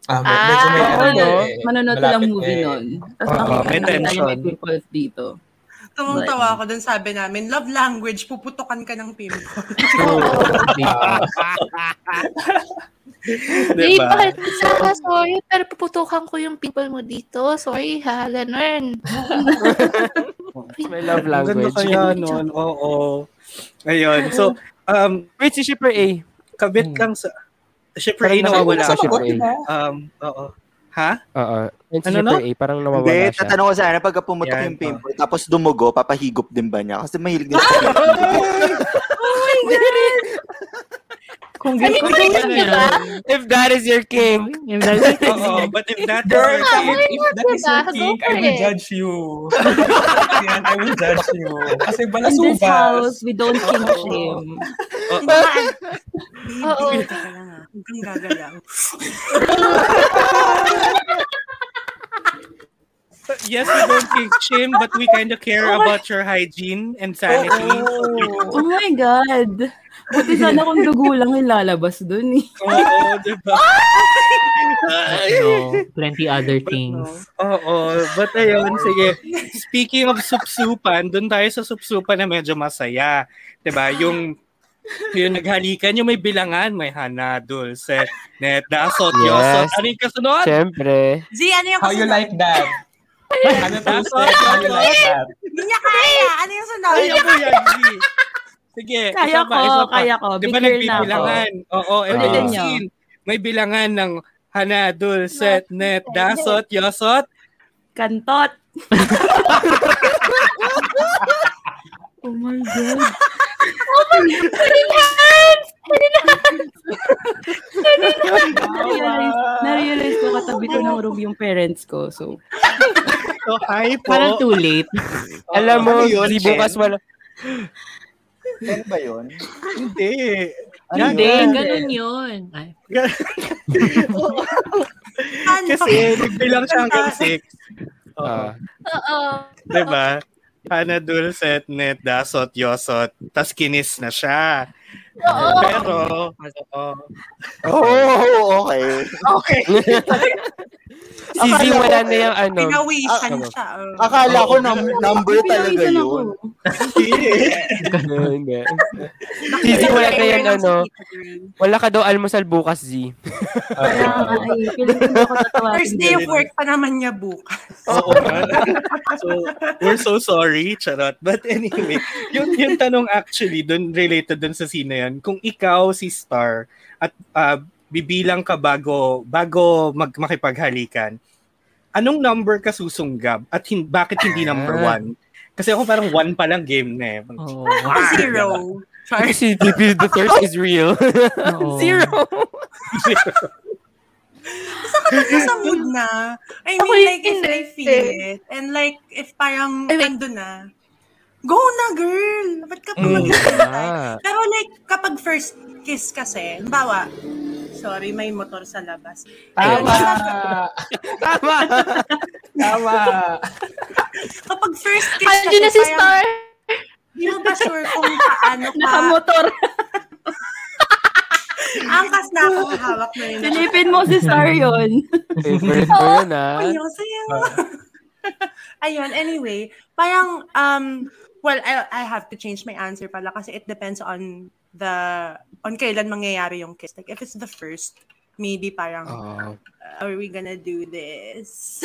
Ah, med- medyo may Ah, ano ano, eh, manonood lang movie eh. nun. Tapos Oo, nakita may tension. may pimples dito. Tumutawa ako dun sabi namin, love language, puputukan ka ng pimple. Ah, Babe, Diba? bakit ka? Sorry, pero puputukan ko yung pimple mo dito. Sorry ha, ganun. May love Ang ganda language. kaya nun. Oo. Ayun. So, um, Wait, si Shipper A. kabit lang sa... Shipper A Parang nawawala siya. Shipper A. Um, oo. Ha? Oo. Ano, Shipper no? A, parang nawawala Hindi, siya. tatanong ko sana, pagka pumutok yung pimple, tapos dumugo, papahigop din ba niya? Kasi mahilig din sa Kung I mean, kung wait, ano yan. If that is your king. If that's it, Oo, but if that is Girl, your kid, why if not, that is diba? your Go kink, I will judge you. Yan, I will judge you. Kasi In this balasubas. house, we don't king shame. Hindi ba? Oo. Baby, teka lang ah. Huwag kang gagalaw. yes, we don't kink shame, but we kind of care about your hygiene and sanity. Oh my God. Buti sana kung dugo lang ilalabas dun eh. Oo, diba? no, plenty other things. Oo, but ayun, sige. Speaking of supsupan, dun tayo sa supsupan na medyo masaya. 'Di ba Yung yung naghalikan, yung may bilangan, may hana, dulce, net, dasot, Yes. yosot. Ano yung kasunod? Siyempre. Z, ano yung How you kasunod? like that? Ano to? How you like that? Hindi niya kaya. Ano yung sunod? Ay, ako yan, G. Sige, Kaya isa pa, ko, isa pa. kaya ko. Di Big ba na nagbibilangan? Oo, ito Ulitin yung nyo. scene. May bilangan ng hana, dulce, net, dasot, yosot. Kantot. oh my God. Na-realize, na-realize ko katabi ko ng room yung parents ko. So, So, hi po. Parang too late. Alam mo, Ano yun, bukas wala. Ano ba yun? Hindi. Ano Hindi, yun? ganun yun. Ay? Kasi nagbilang siya hanggang 6. Ah. Oo. Diba? Hana, dulce, net, dasot, yosot. Tas kinis na siya. Pero, oo. Oh, okay. okay. Si Z wala na yung ano. Pinawisan Ah, siya. oh. Akala ko num- number talaga yun. Hindi. Si Z wala na yung ano. Wala ka daw almusal bukas, Z. First day of work pa naman niya bukas. Oo. so, we're so sorry, charot. But anyway, yung, yung tanong actually, dun, related dun sa scene na yan, kung ikaw si Star at ah, bibilang ka bago bago mag makipaghalikan, anong number ka susunggab at hin- bakit hindi number Ah. one? Kasi ako parang one pa lang game na eh. oh, Ako zero. Char. Kasi the thirst is real. Oo. Zero. Kasi sa mood na. I mean, Ako like, if. I feel it, and like, if parang I mean- ando na, go na, girl! Ba't ka pa Mm. mag- Ah. Pero like, kapag first kiss kasi, bawa, sorry, may motor sa labas. Tama! Tama. Tama! Kapag first kiss Andiyan na si Star. Di mo ba sure kung paano ka, Nakamotor. angkas na ako hawak na yun. Silipin mo si Star yun. Favorite mo yun, ah. Ayun, sayo. Ayun, anyway, parang, um, well, I, I have to change my answer pala kasi it depends on the, on kailan mangyayari yung kiss. Like, if it's the first, maybe parang, Oh. are we gonna do this?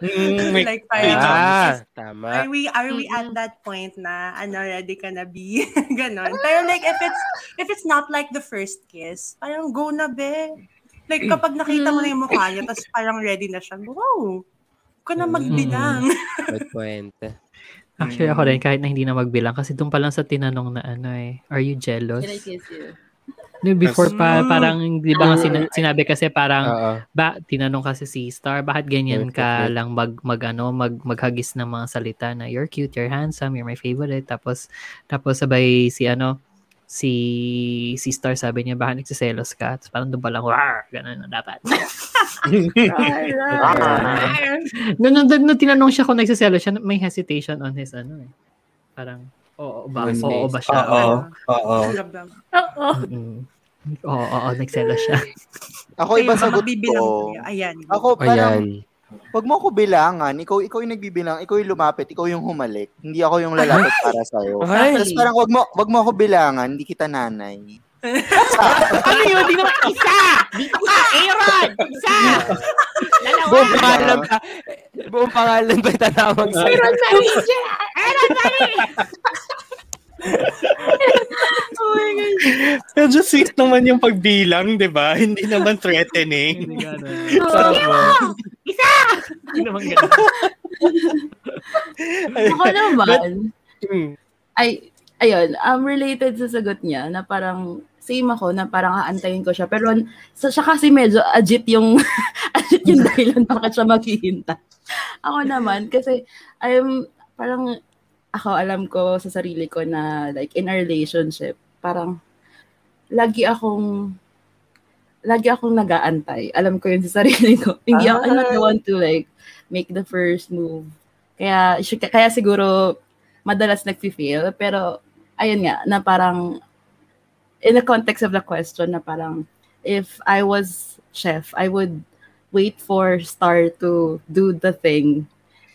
Mm, like, parang, Ah, are tama. we are we at that point na ano ready ka na be ganon pero like if it's if it's not like the first kiss parang go na be like kapag nakita mo na yung mukha niya tapos parang ready na siya wow ka na magbilang Good point. Actually, ako rin, kahit na hindi na magbilang, kasi doon pa lang sa tinanong na ano eh, are you jealous? Can I kiss you? No, before pa, Mm. parang, di ba nga sina- sinabi kasi parang, Oo. ba, tinanong kasi si Star, bakit ganyan ka lang mag, mag, ano, mag, maghagis ng mga salita na, you're cute, you're handsome, you're my favorite, tapos, tapos sabay si, ano, si, si Star sabi niya, bakit nagsiselos ka? Tapos parang doon pa lang, rar, ganun na dapat. Nung, nung, nung tinanong siya kung nagsiselos siya, may hesitation on his, ano eh. Parang, oo ba? His Oo ba siya? Oo. Oo. Oo. Oo, oo, nagselos siya. Ako iba sagot ko. ayan Ako parang, Ayan. Wag mo ako bilangan. Ikaw, ikaw yung nagbibilang. Ikaw yung lumapit. Ikaw yung humalik. Hindi ako yung lalapit para sa'yo. Ay. Tapos parang wag mo, wag mo ako bilangan. Hindi kita nanay. ano yun? Di naman isa! Dito ka, Aaron! Isa! Dalawa! Buong pangalan ba? Buong pangalan ba itatawag sa'yo? Aaron Mary! Aaron Mary! Medyo sweet naman yung pagbilang, di ba? Hindi naman threatening. Isa! Hindi naman ganun. Ako naman, Hmm. ay, ayun, um, related sa sagot niya na parang same ako na parang aantayin ko siya. Pero sa, siya kasi medyo agit yung, agit yung dahilan bakit siya maghihintay. Ako naman, kasi I'm, parang, ako alam ko sa sarili ko na like in a relationship, parang lagi akong lagi akong nag-aantay. Alam ko yun sa sarili ko. Hindi ako, I'm not the one to like make the first move. Kaya, kaya siguro madalas nag-feel. Pero, ayun nga, na parang in the context of the question na parang if I was chef, I would wait for Star to do the thing.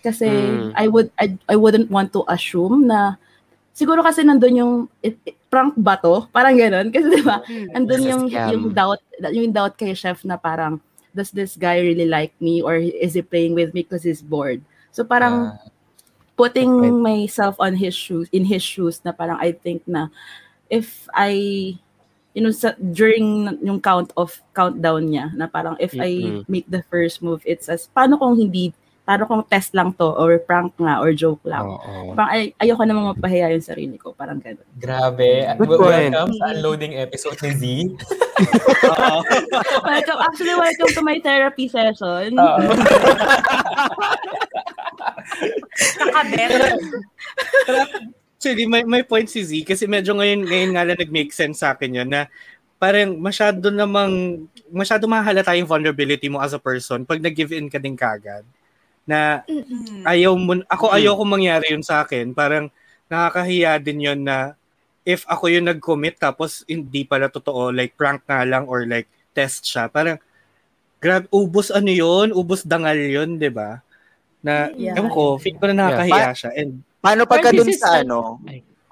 Kasi Mm. I would I, I wouldn't want to assume na siguro kasi nandun yung it, it- prank ba to? Parang ganun. Kasi di ba, andun yung, yung doubt, yung doubt kay chef na parang, does this guy really like me or is he playing with me because he's bored? So parang ah. putting myself on his shoes, in his shoes na parang I think na if I you know sa, during yung count of countdown niya na parang if I Mm-mm. make the first move it's as paano kung hindi paano kung test lang to or prank nga or joke lang. Oo. Parang ay, ayoko namang mapahiya yung sarili ko, parang gano'n. Grabe. Good point. Welcome sa unloading episode ni Z. welcome, actually, welcome to my therapy session. Nakabet. Actually, may, may point si Z kasi medyo ngayon, ngayon nga lang nag-make sense sa akin yun na parang masyado namang, masyado mahalata yung vulnerability mo as a person pag nag-give in ka din kagad. Na ayaw mo, ako ayaw ko mangyari yun sa akin. Parang nakakahiya din yun na if ako yung nag-commit tapos hindi pala totoo, like prank nga lang or like test siya. Parang, grab, ubos ano yun, ubos dangal yun, di ba? Na, Yeah. ewan ko, feel ko na nakakahiya siya. And Paano pagka dun sa ano?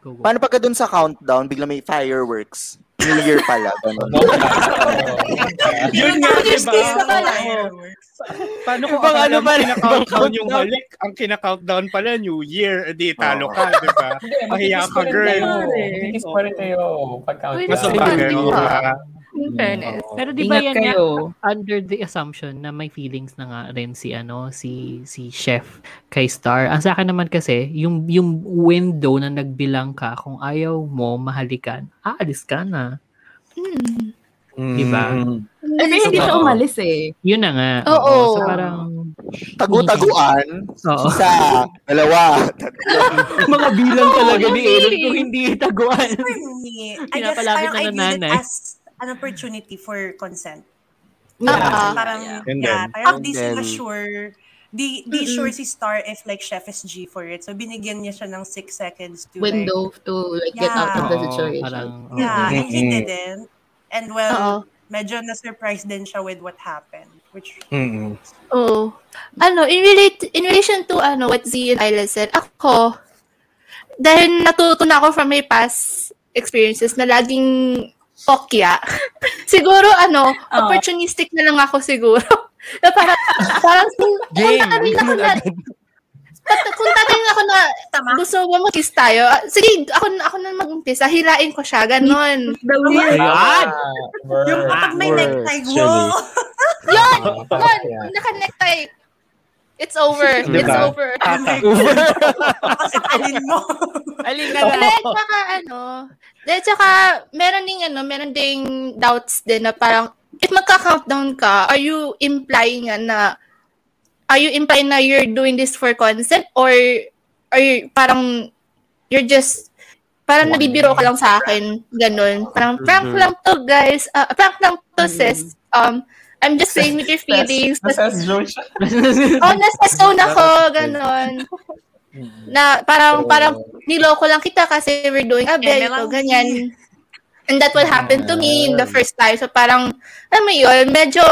Go, go. Paano pagka dun sa countdown, bigla may fireworks? New Year pala. Ganun. yun nga, diba? Paano kung Ibang ano mo pala, kinakountdown yung halik, ang kinakountdown pala New Year, edi talo Oo. ka, di ba? Mahiya ka, girl. Magkikis pa rin kayo. Mas bagay, di ka. ba? In fairness. Pero di ba yan kayo. under the assumption na may feelings na nga rin si ano si si chef kay Star. Ang sa akin naman kasi, yung yung window na nagbilang ka kung ayaw mo mahalikan, aalis ka na. Diba? Mm. Eh, hindi siya umalis eh. Yun na nga. Oo. So parang Tagu-taguan. Oo. Isa, dalawa, mga bilang talaga ni really? Aaron kung hindi taguan. For me, I guess Pinapalapit parang na I ng viewed it nanay. as an opportunity for consent. Yeah. Ah, parang, And yeah, then- parang And di then- sila sure, di, di sure si Star if like Chef is G for it. So, binigyan niya siya ng six seconds to Window to like get out of the situation. parang, like, yeah, and he Mm-mm. didn't. And well, Oo. medyo na-surprise din siya with what happened. Which, Mm-mm. Oh. Ano, in, relate, in relation to ano, what Z and Isla said, ako, dahil natuto na ako from my past experiences na laging okya, siguro ano, opportunistic na lang ako siguro. na parang, parang kung, kung Game. tatanungin ako na, tat- kung tatanungin ako na, tama. gusto mo mag-kiss tayo, ah, sige, ako, ako na mag-umpisa, hilain ko siya, ganon. Yan! Yung kapag may necktie, wow! Yun! Yan. Yun! Naka-necktie. It's over. It's Diba? over. Pasakalin mo. Alika Hindi, tsaka ano, dahil tsaka meron ding ano, meron ding doubts din na parang, if magka-countdown ka, are you implying nga na, are you implying na you're doing this for consent or are you, parang, you're just, parang nabibiro ka lang sa akin, ganun. Parang, prank lang to, guys. Ah, prank lang to, sis. Um, I'm just saying with your feelings. Nasas joke siya. oh, nasa zone ako, ganon. Na parang, parang niloko lang kita kasi we're doing a bit, lang. ganyan. And that will happen to me the first time. So parang, alam mo yun, medyo,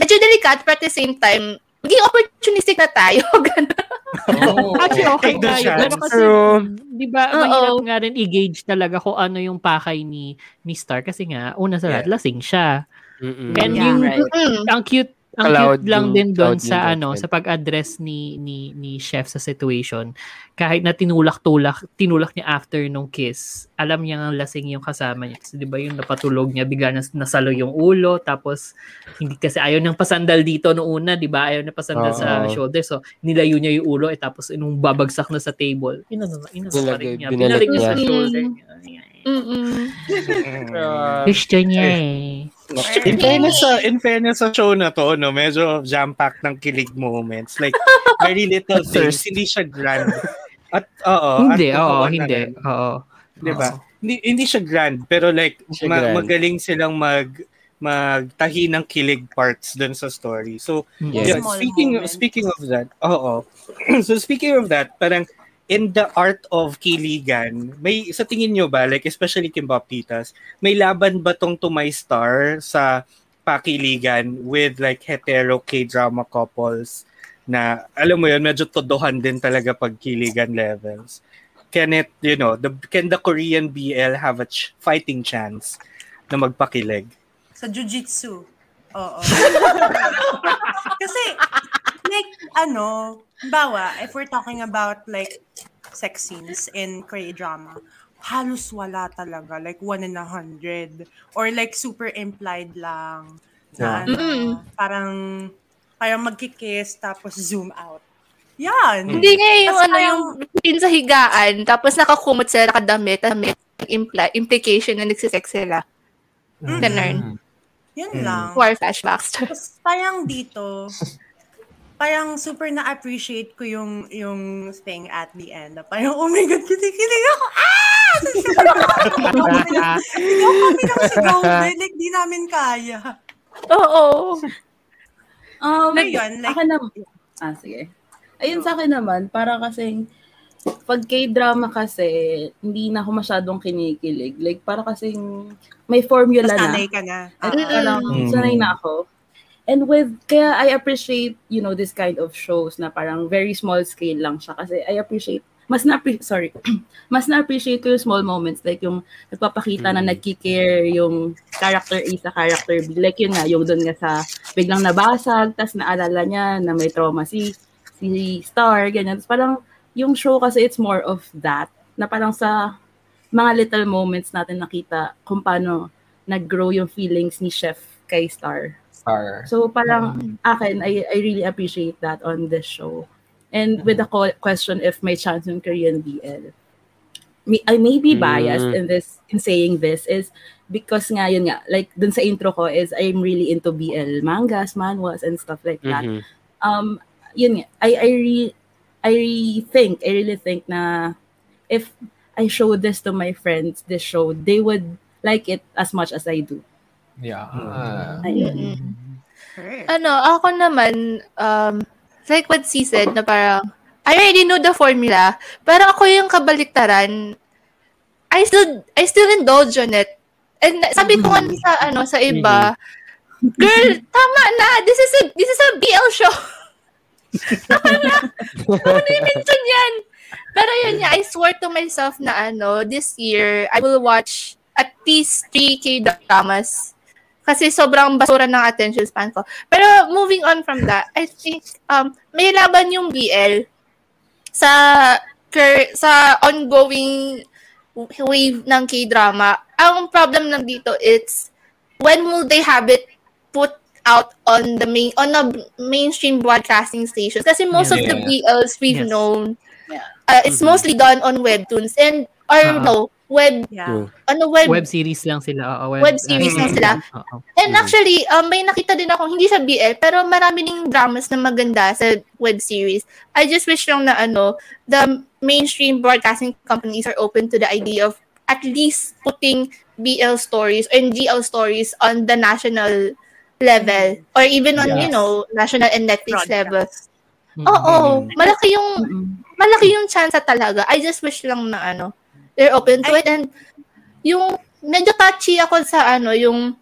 medyo delicate, but at the same time, maging opportunistic na tayo. Ganon. Oh. Actually, okay Take the nga yun. Pero chance. kasi, True. di ba, mahirap nga rin i-gauge talaga kung ano yung pakay ni ni Star kasi nga, una sa lahat, lasing siya. Mm-mm. And Yeah, yung, right. Mm. ang cute ang Cloud cute lang din doon sa ano, sa pag-address ni ni ni chef sa situation. Kahit na tinulak-tulak, tinulak niya after nung kiss. Alam niya ang lasing yung kasama niya. Kasi 'di ba yung napatulog niya bigla na nasalo yung ulo tapos hindi kasi ayaw nang pasandal dito noong una, 'di ba? Ayaw na pasandal sa Oo. shoulder. So nilayo niya yung ulo eh tapos nung babagsak na sa table, inano na, inano pa rin Nilagay- niya. binalik niya sa shoulder niya. Mm-mm. Gusto niya eh. In fairness sa in fairness sa show na to, no, medyo jam-packed ng kilig moments. Like very little things, hindi siya grand. At oo, Hindi, at oo, hindi. Oo. 'Di ba? Hindi hindi siya grand, pero like siya ma- grand. magaling silang mag magtahi ng kilig parts dun sa story. So, Yes. yeah, speaking moments. speaking of that, oo. so speaking of that, parang in the art of kiligan, may sa tingin nyo ba, like especially Kim Baptitas, may laban ba tong to my star sa pakiligan with like hetero K-drama couples na alam mo yun, medyo todohan din talaga pag kiligan levels. Can it, you know, the, can the Korean BL have a ch- fighting chance na magpakilig? Sa jujitsu. Oo. Kasi, like, ano, bawa, if we're talking about, like, sex scenes in Korean drama, halos wala talaga. Like, one in a hundred. Or, like, super implied lang. Na, ano, Mm. parang, parang magkikiss, tapos zoom out. Yan. Hindi nga yung Tas ano parang- yung routine sa higaan, tapos nakakumot sila, nakadamit, damit, imply, implication na nagsisex sila. Ganun. Yun lang. War flashbacks. Tapos parang dito, parang super na-appreciate ko yung yung thing at the end. Parang, oh my God, kinikilig ako. Ah! Sigaw kami ng sigaw. din. Like, di namin kaya. Oo. Um, Like yun, like- naman, ah, sige. Ayun sa akin naman, para kasing, pag K-drama kasi, hindi na ako masyadong kinikilig. Like, para kasing, may formula na. nanay ka na. At Oo. parang, Mm. sanay na ako. And with, kaya I appreciate, you know, this kind of shows na parang very small scale lang siya. Kasi I appreciate, mas na sorry, mas na-appreciate ko yung small moments. Like yung nagpapakita na nagkikare yung character A sa character B. Like yun nga, yung doon nga sa biglang nabasag, tas naalala niya na may trauma si, si Star, ganyan. Tas parang yung show kasi it's more of that. Na parang sa mga little moments natin nakita kung paano nag-grow yung feelings ni Chef kay Star. Star. So parang akin, I, I really appreciate that on this show. And with the co- question if may chance in Korean BL, I may be biased Mm. in this in saying this is because nga yun nga, like dun sa intro ko is I'm really into BL mangas, manhwas, and stuff like that. Mhm. Um, yun nga, I, I, re, I re- think, I really think na if I show this to my friends, this show, they would like it as much as I do. Yeah. Ayun. Correct. Ano, ako naman, um, like what she said, na parang, I already know the formula, pero ako yung kabaliktaran, I still, I still indulge on it. And sabi ko nga sa, ano, sa iba, girl, tama na, this is a, this is a BL show. tama na, ano yung mention yan? Pero yun nga, I swore to myself na ano, this year, I will watch at least 3 K-dramas. Kasi sobrang basura ng attention span ko. Pero moving on from that, I think um may laban yung BL sa cur- sa ongoing wave ng K-drama. Ang problem lang dito it's when will they have it put out on the main on a mainstream broadcasting stations kasi most of the Yeah. BLs we've Yes. known uh, it's mostly done on webtoons and or Ah. no web Yeah. ano web, Web series lang sila. oo, Web series lang sila. Oo. And actually, um, may nakita din ako, hindi siya BL, pero marami ding dramas na maganda sa web series. I just wish lang na ano, the mainstream broadcasting companies are open to the idea of at least putting BL stories and GL stories on the national level or even on, you Yes. know, national and Netflix Broadcast. level. Oo, malaki yung malaki yung chance talaga. I just wish lang na ano, they're open to I- it and yung medyo touchy ako sa ano, yung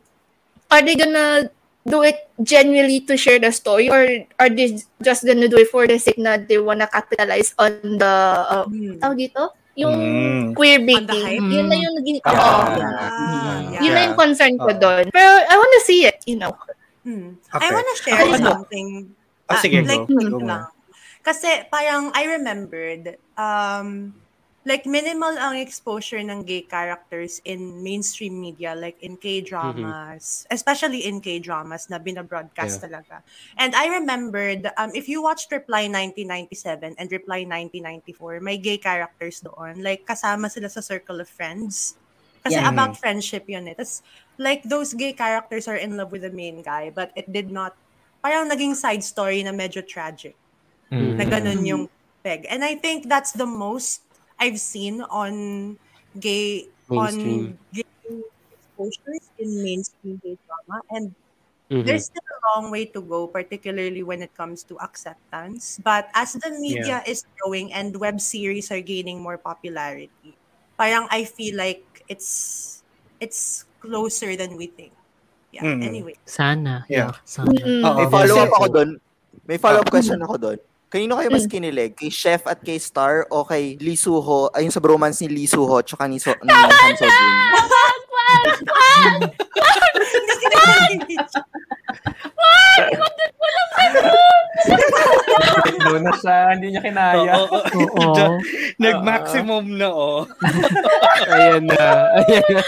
are they gonna do it genuinely to share the story or are they just gonna do it for the sake na they wanna capitalize on the uh, Hmm. tawag dito? Yung Mm. queer baiting. hype? Yun na yung naging, Yeah. oo. Ah, Yun na Yeah. yung concern ko Oo. doon. Pero I wanna see it, you know. Hmm. Okay. I wanna share ano? something. Ah, ah, sige, like, go. Go lang. Kasi parang I remembered, um, like minimal ang exposure ng gay characters in mainstream media, like in K-dramas, especially in K-dramas na binabroadcast talaga. And I remembered, um, if you watched Reply 1997 and Reply 1994, may gay characters doon. Like, kasama sila sa circle of friends. Kasi Yeah. about friendship yun eh. Tapos, like, those gay characters are in love with the main guy, but it did not, parang naging side story na medyo tragic. Na ganun yung peg. And I think that's the most I've seen on gay, Mainstream. on gay exposures in mainstream gay drama. And Mhm. there's still a long way to go, particularly when it comes to acceptance. But as the media is growing and web series are gaining more popularity, parang I feel like it's it's closer than we think. Yeah. Mm. Anyway. Sana. Yeah. Yeah. Sana. Mm. May follow-up ako doon. May follow-up question ako doon. Kanino kayo mas kinilig? Kay Chef at kay Star o kay Lee Suho? Ayun sa bromance ni Lee Suho tsaka ni, so, ni Han Sojin. Doon na siya, hindi niya kinaya. Oo, oo. Oo. Nag-maximum na, oh. Ayan na. Ayan na.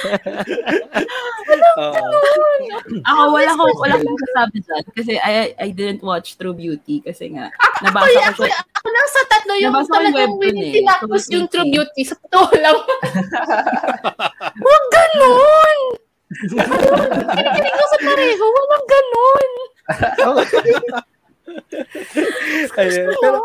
Oo. Ako, wala akong, wala akong kasabi dyan. Kasi I, I didn't watch True Beauty. Kasi nga, nabasa Actually, ko siya. ako lang sa tatlo yung talagang hindi eh. tinapos yung True Beauty. Sa totoo lang. Huwag ganon! Kinikilig ko sa pareho. Walang ganon. Ayun. Pero,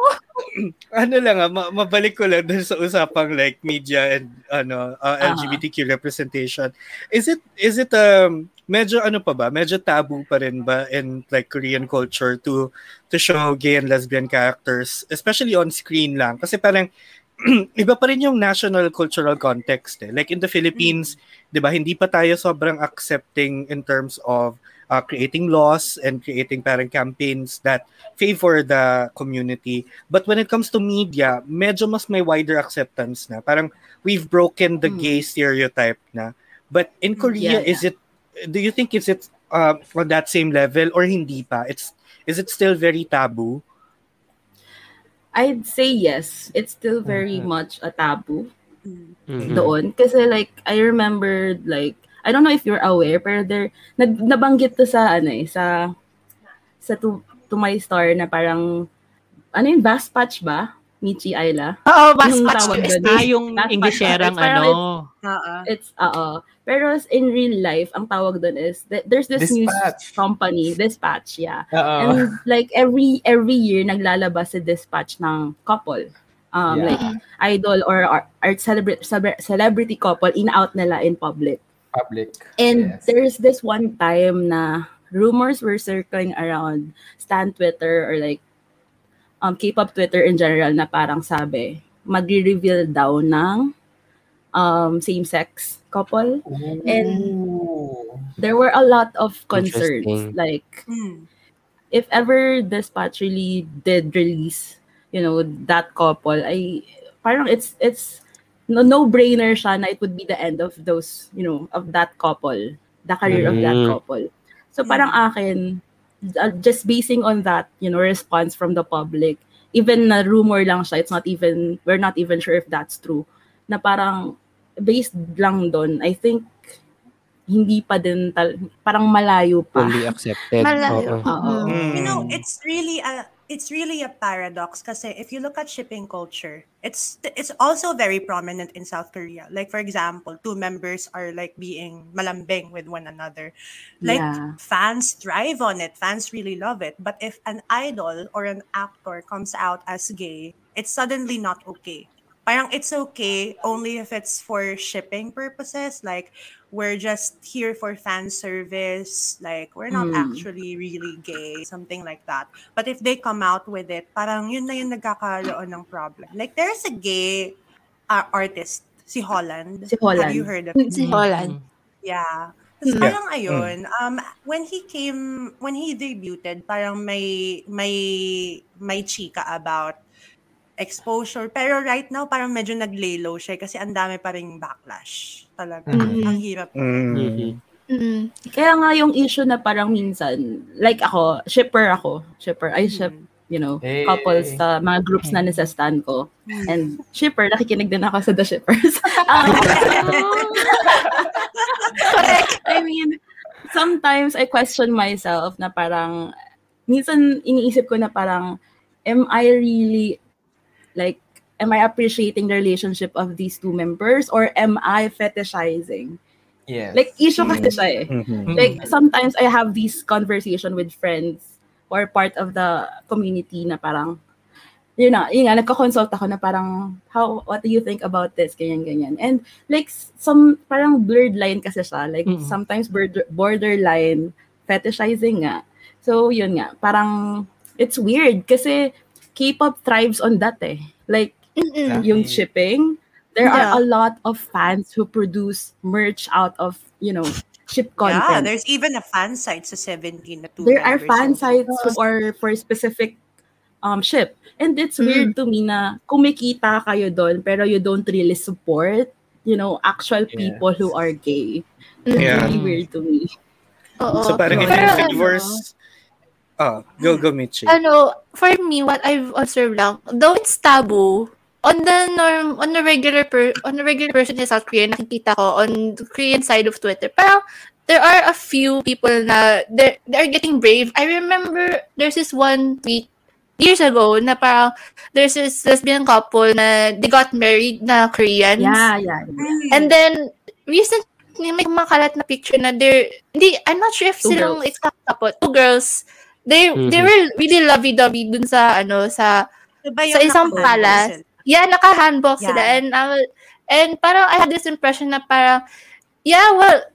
ano lang ah, ma- mabalik ko lang dun sa usapang like media and ano uh, Ah. LGBTQ representation. Is it is it um medyo ano pa ba? Medyo taboo pa rin ba in like Korean culture to to show gay and lesbian characters especially on screen lang kasi parang iba pa rin yung national cultural context eh. Like in the Philippines, 'di ba, hindi pa tayo sobrang accepting in terms of uh, creating laws and creating parang campaigns that favor the community. But when it comes to media, medyo mas may wider acceptance na. Parang we've broken the Hmm. gay stereotype na. But in Korea, Yeah, is it do you think is it uh, on that same level or hindi pa? It's is it still very taboo? I'd say yes. It's still very much a taboo Mhm. doon. Kasi like, I remember like, I don't know if you're aware, pero there, nag, nabanggit to sa, ano eh, sa, sa to, to my star na parang, ano yung Bass Patch ba? Michi Ayla? Oo, bas Yung patch doon. Ah, yung. Parang ano. Oo. It's, oo. Pero in real life, ang tawag doon is, th- there's this news Dispatch. company, Dispatch, yeah. Oo. And like every every year naglalabas si Dispatch ng couple. Um Yeah. like idol or art, art celebrity celebrity couple in out nila in public. Public. And Yes. there's this one time na rumors were circling around Stan Twitter or like um K-pop Twitter in general na parang sabi magre-reveal daw ng um same-sex couple. And there were a lot of concerns like Mm. if ever Dispatch really did release, you know, that couple, I parang it's it's no no brainer siya na it would be the end of those, you know, of that couple, the career of that Mhm. couple. So parang akin, uh, just basing on that, you know, response from the public, even na rumor lang siya, it's not even, we're not even sure if that's true, na parang based lang doon, I think hindi pa din, tal- parang malayo pa. Fully accepted. Malayo. Oo. Oo. Mm. You know, it's really a it's really a paradox because if you look at shipping culture, it's it's also very prominent in South Korea. Like for example, two members are like being malambing with one another. Like Yeah. fans thrive on it. Fans really love it. But if an idol or an actor comes out as gay, it's suddenly not okay. Parang it's okay only if it's for shipping purposes. Like we're just here for fan service. Like we're not Mm. actually really gay, something like that. But if they come out with it, parang yun na yung nagkakaroon ng problem. Like there's a gay uh, artist, si Holland. Si Holland. Have you heard of him? Si Holland. Yeah. Tapos Yeah. parang ayun, um, when he came, when he debuted, parang may, may, may chika about exposure. Pero right now, parang medyo nag-lay low siya kasi ang dami pa rin backlash. Talaga. Mhm. Ang hirap. Mm. Mhm. Mm. Kaya nga yung issue na parang minsan, like ako, shipper ako. Shipper, I ship, you know, Hey. couples sa mga groups na nasastan ko. And shipper, nakikinig din ako sa The Shippers. Um, I mean, sometimes I question myself na parang, minsan iniisip ko na parang, am I really, like, am I appreciating the relationship of these two members or am I fetishizing? Yeah. Like, issue kasi siya eh. Mhm. Like, sometimes I have this conversation with friends or part of the community na parang, yun na, yun nga, nagko-consult ako na parang, how, what do you think about this? Ganyan, ganyan. And like, some, parang blurred line kasi siya. Like, Mm. sometimes border, borderline fetishizing nga. So, yun nga, parang, it's weird kasi K-pop thrives on that eh. Like, yung shipping, there Yeah. are a lot of fans who produce merch out of, you know, ship content. Yeah, there's even a fan site sa 17 na two there are fan also. sites for for specific um ship. And it's Mm. weird to me na kumikita kayo doon pero you don't really support, you know, actual people who are gay. It's Yeah. really weird to me. Oo. So parang if Pero you ano, favors... Oh, go, go, Michi. ano, for me, what I've observed lang, though it's taboo, on the norm, on the regular per, on the regular person in South Korea, nakikita ko on the Korean side of Twitter, parang there are a few people na they're, they're getting brave. I remember there's this one tweet years ago na parang there's this lesbian couple na they got married na Koreans. Yeah, yeah. yeah. And then, recently, may kumakalat na picture na they're, hindi, I'm not sure if Two silang, girls. it's couple, two girls, they, they Mhm. were really lovey-dovey dun sa, ano, sa, Diba sa isang naka-bundle palace. sila? yeah, naka-handbook Yeah. sila. And, uh, and parang I had this impression na parang, yeah, well,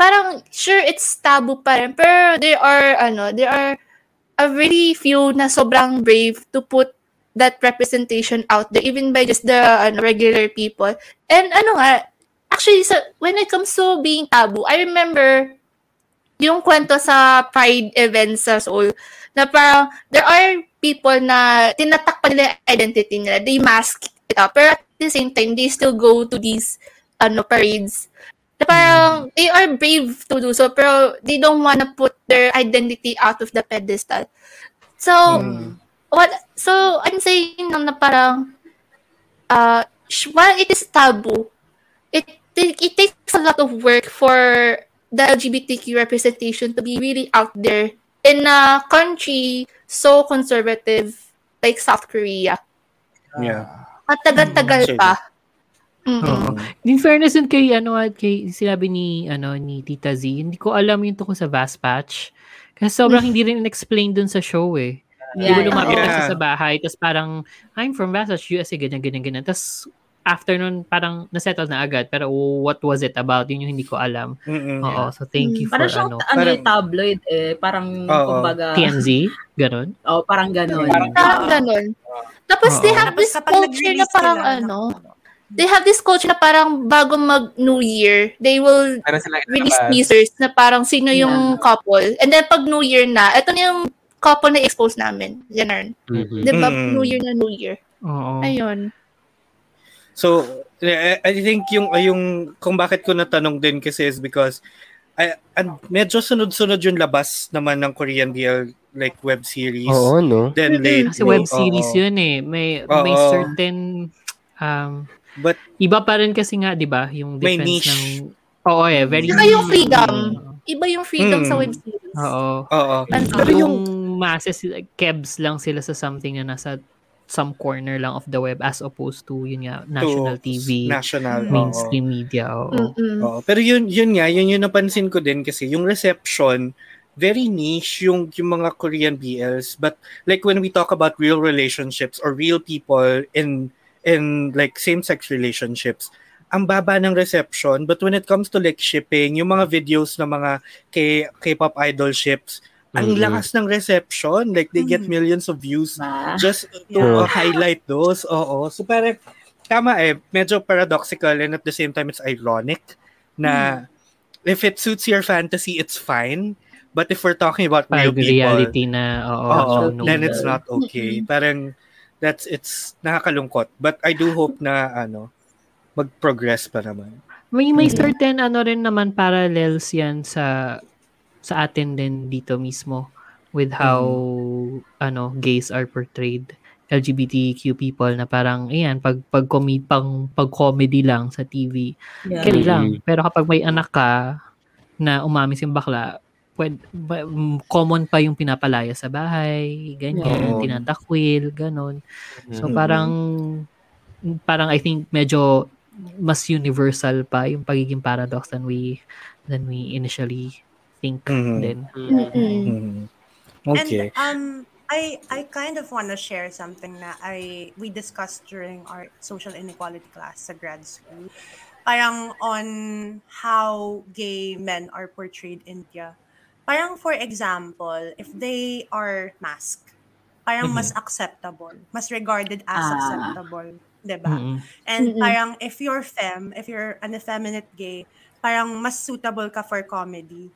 parang, sure, it's taboo pa rin. Pero there are, ano, there are a really few na sobrang brave to put that representation out there, even by just the ano, regular people. And ano nga, actually, so, when it comes to being taboo, I remember yung kwento sa Pride events sa Seoul, na parang, there are people na tinatakpan nila yung identity nila. They mask it up. Pero at the same time, they still go to these ano parades. Na parang, they are brave to do so, pero they don't wanna put their identity out of the pedestal. So, what, so, I'm saying lang na parang, uh, while it is taboo, it, it takes a lot of work for the LGBTQ representation to be really out there in a country so conservative like South Korea. Yeah. At tagal-tagal Mm, pa. Mm-mm. Oo. In fairness din kay ano at kay sinabi ni ano ni Tita Z, hindi ko alam yung tungkol sa Vast Patch. Kasi sobrang hindi rin explain dun sa show eh. Hindi ko Yeah, lumapit yeah. sa bahay, tapos parang, I'm from Vast Patch, USA, ganyan, ganyan, ganyan. Tapos, after nun, parang nasettle na agad. Pero what was it about? Yun yung hindi ko alam. Mm-mm. Oo, so thank you for Parang ano. ano, Parang- tabloid eh. Parang, Oo. kumbaga, TMZ? Ganon? oh, parang ganon. Parang ganun. Tapos they Oo. have Tapos this culture na parang sila, ano, they have this culture na parang bago mag New Year, they will release teasers na parang sino yung couple. And then pag New Year na, ito na yung couple na expose namin. Ganun. Mhm. Di ba? Mm. New Year na New Year. Oo. Ayun. So, I I think yung yung kung bakit ko natanong din kasi is because I, and medyo sunod-sunod yung labas naman ng Korean BL like web series. Oo, no? Then lately, Kasi web series oo. yun eh. May, may Oo. certain, um, But iba pa rin kasi nga, di ba? Yung May defense niche. ng, oo eh, very Saka yung freedom. Oo. Iba yung freedom Mm. sa web series. Oo. oo. Pero Pero yung masses, kebs lang sila sa something na nasa some corner lang of the web as opposed to yun nga, national to TV, national oo. mainstream media. Oo. Mm-mm. Oo. Pero yun yun nga, yun yung napansin ko din kasi yung reception very niche yung yung mga Korean BLs but like when we talk about real relationships or real people in in like same-sex relationships ang baba ng reception but when it comes to like shipping yung mga videos ng mga K K-pop idol ships ang lakas ng reception like they get millions of views Ba? just to Yeah. uh, highlight those. Oo. So parang tama eh, medyo paradoxical and at the same time it's ironic na if it suits your fantasy, it's fine. But if we're talking about real Pag people, reality na, oo. oo, so no. then it's not okay. Parang that's it's nakakalungkot. But I do hope na ano mag-progress pa naman. May may Mm. certain ano rin naman parallels yan sa sa atin din dito mismo with how ano gays are portrayed LGBTQ people na parang ayan pag pag comi pang pag comedy lang sa TV Yeah. Mm. lang pero kapag may anak ka na umamis yung bakla pwed, ba- mm, common pa yung pinapalaya sa bahay ganyan Oo. tinatakwil ganon so Mhm. parang parang I think medyo mas universal pa yung pagiging paradox than we than we initially think Mhm. din. Mm-mm. Mhm. Okay. And um, I I kind of want to share something na I we discussed during our social inequality class sa grad school. Parang on how gay men are portrayed in India. Parang for example, if they are masked, parang mas acceptable, mas regarded as Ah. acceptable, 'di ba? Mm-mm. And Mm-mm. parang if you're femme, if you're an effeminate gay, parang mas suitable ka for comedy.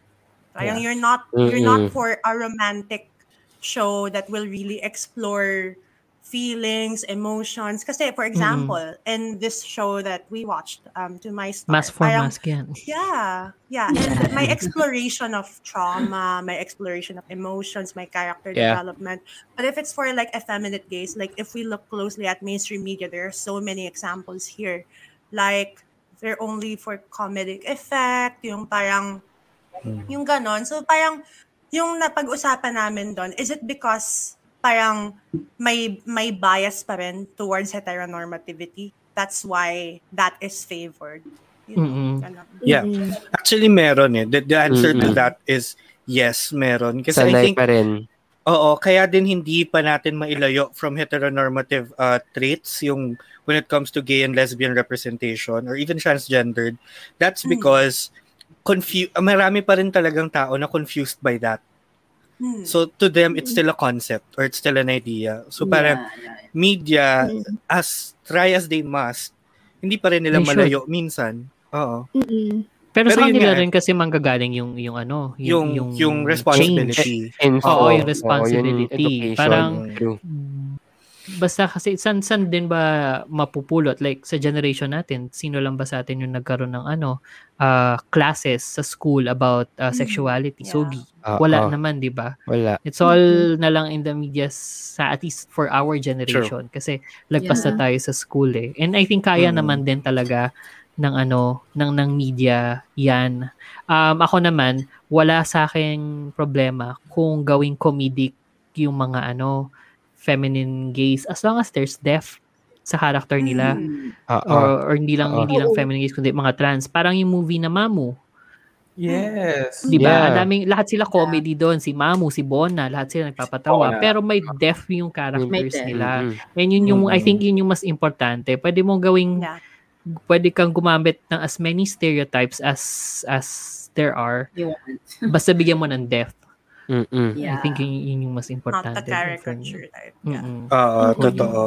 Parang you're not you're not for a romantic show that will really explore feelings, emotions. Kasi for example, in this show that we watched, um, to my star, Mask for parang- mask yan. yeah, yeah. And my exploration of trauma, my exploration of emotions, my character Yeah. development. But if it's for like effeminate gays, like if we look closely at mainstream media, there are so many examples here. Like they're only for comedic effect, yung parang yung ganon. So parang yung napag-usapan namin doon, is it because parang may may bias pa rin towards heteronormativity? That's why that is favored. You know, ganon. Yeah. Mm-mm. Actually, meron eh. The, the answer to Mm-mm. that is yes, meron. Kasi I Sanay think, pa rin. oo, kaya din hindi pa natin mailayo from heteronormative uh, traits yung when it comes to gay and lesbian representation or even transgendered. That's Mm. Because confu- marami pa rin talagang tao na confused by that. Hmm. So to them, it's still a concept or it's still an idea. So parang Yeah, yeah, yeah. media, as try as they must, hindi pa rin nila They should. malayo minsan. Oo. Mm-mm. Pero, Pero sa yun kanila rin kasi manggagaling yung yung ano, Yung, yung, change. responsibility. Info. Oo, yung Oo, responsibility. education. Parang- True. Basta kasi san san din ba mapupulot like sa generation natin sino lang ba sa atin yung nagkaroon ng ano uh, classes sa school about uh, sexuality Yeah. sogi Oo. wala naman di ba Wala. it's all na lang in the media sa at least for our generation kasi lagpas na Yeah. tayo sa school eh and I think kaya Mhm. naman din talaga ng ano ng ng media yan um ako naman wala sa akin problema kung gawing comedic yung mga ano feminine gays as long as there's depth sa character nila Mm. Or, or hindi lang Oo. hindi lang feminine gays kundi mga trans parang yung movie na Mamu Yes. di ba Yeah. Daming lahat sila comedy doon si Mamu si Bona lahat sila nagpapatawa Bona. pero may depth yung characters depth. nila Mm-mm. and yun yung I Mm. think yun yung mas importante pwede mong gawing Yeah. pwede kang gumamit ng as many stereotypes as as there are You want. basta bigyan mo ng depth Mm-mm. I think yun, yun yung mas Not importante the for me. caricature type. Yeah. Mm-mm. Oo, totoo.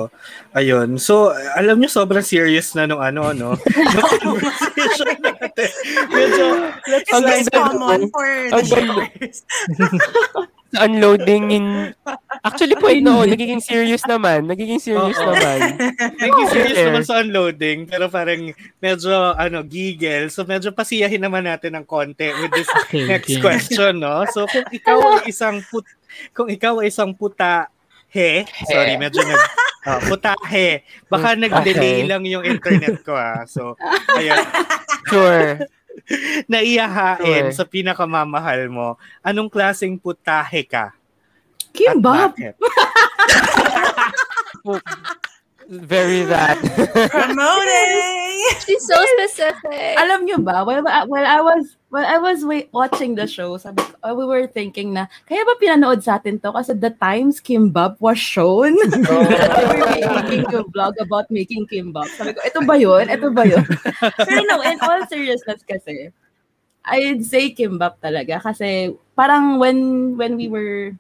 Ayun. So, alam nyo, sobrang serious na nung ano, ano, nung conversation natin. Medyo, let's this ganda common for the unloading in... Actually po, no, nagiging serious naman. Nagiging serious Oo. naman. naging serious naman sa unloading, pero parang medyo, ano, giggle. So, medyo pasiyahin naman natin ng konti with this Okay, next okay. question, no? So, kung ikaw ay isang put, kung ikaw ay isang puta, he, sorry, medyo nag, ah, putahe. Baka nag-delay Okay. lang yung internet ko, ah. So, ayun. Sure. naiyahain Sure. sa pinakamamahal mo, anong klaseng putahe ka? Kimbap! bakit? Very that. Promoting! She's so specific. Alam nyo ba, while, while I was while I was wait, watching the show, sabi ko, uh, we were thinking na, kaya ba pinanood sa atin to? Kasi the times kimbap was shown. we were making a vlog about making kimbap. Sabi ko, ito ba yun? Ito ba yun? Pero no, in all seriousness kasi, I'd say kimbap talaga. Kasi parang when when we were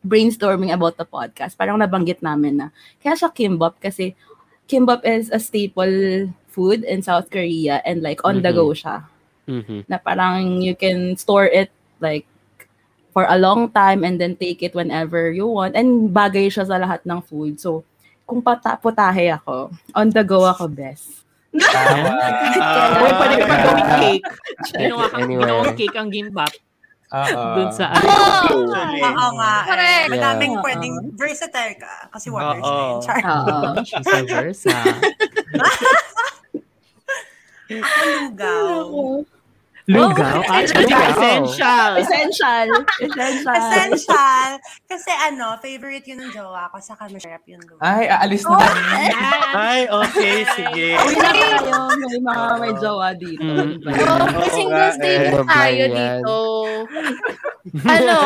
brainstorming about the podcast, parang nabanggit namin na kaya siya kimbap kasi kimbap is a staple food in South Korea and like on the Mhm. go siya. Mhm. Na parang you can store it like for a long time and then take it whenever you want. And bagay siya sa lahat ng food. So, kung pata putahe ako, on the go ako best. Tama. Kaya Pwede, pwede ka pa gawing cake. Ginawa kang cake ang gimbap Oo. dun sa ano. Oo nga. Correct. Eh. Madaming Yeah. pwedeng versatile ka. Kasi water Oo. sign. Char. Oo. She's a versa. Lugaw. Lugaw. Oh, essential. Essential. Essential. Essential. Kasi ano, favorite yun ng jowa ko. Saka masarap yung lugaw. Ay, aalis na kami. Ay, okay, sige. Uwi na tayo. May mga may jowa dito. Mm. Oh, Oo Singles day na tayo dito. ano?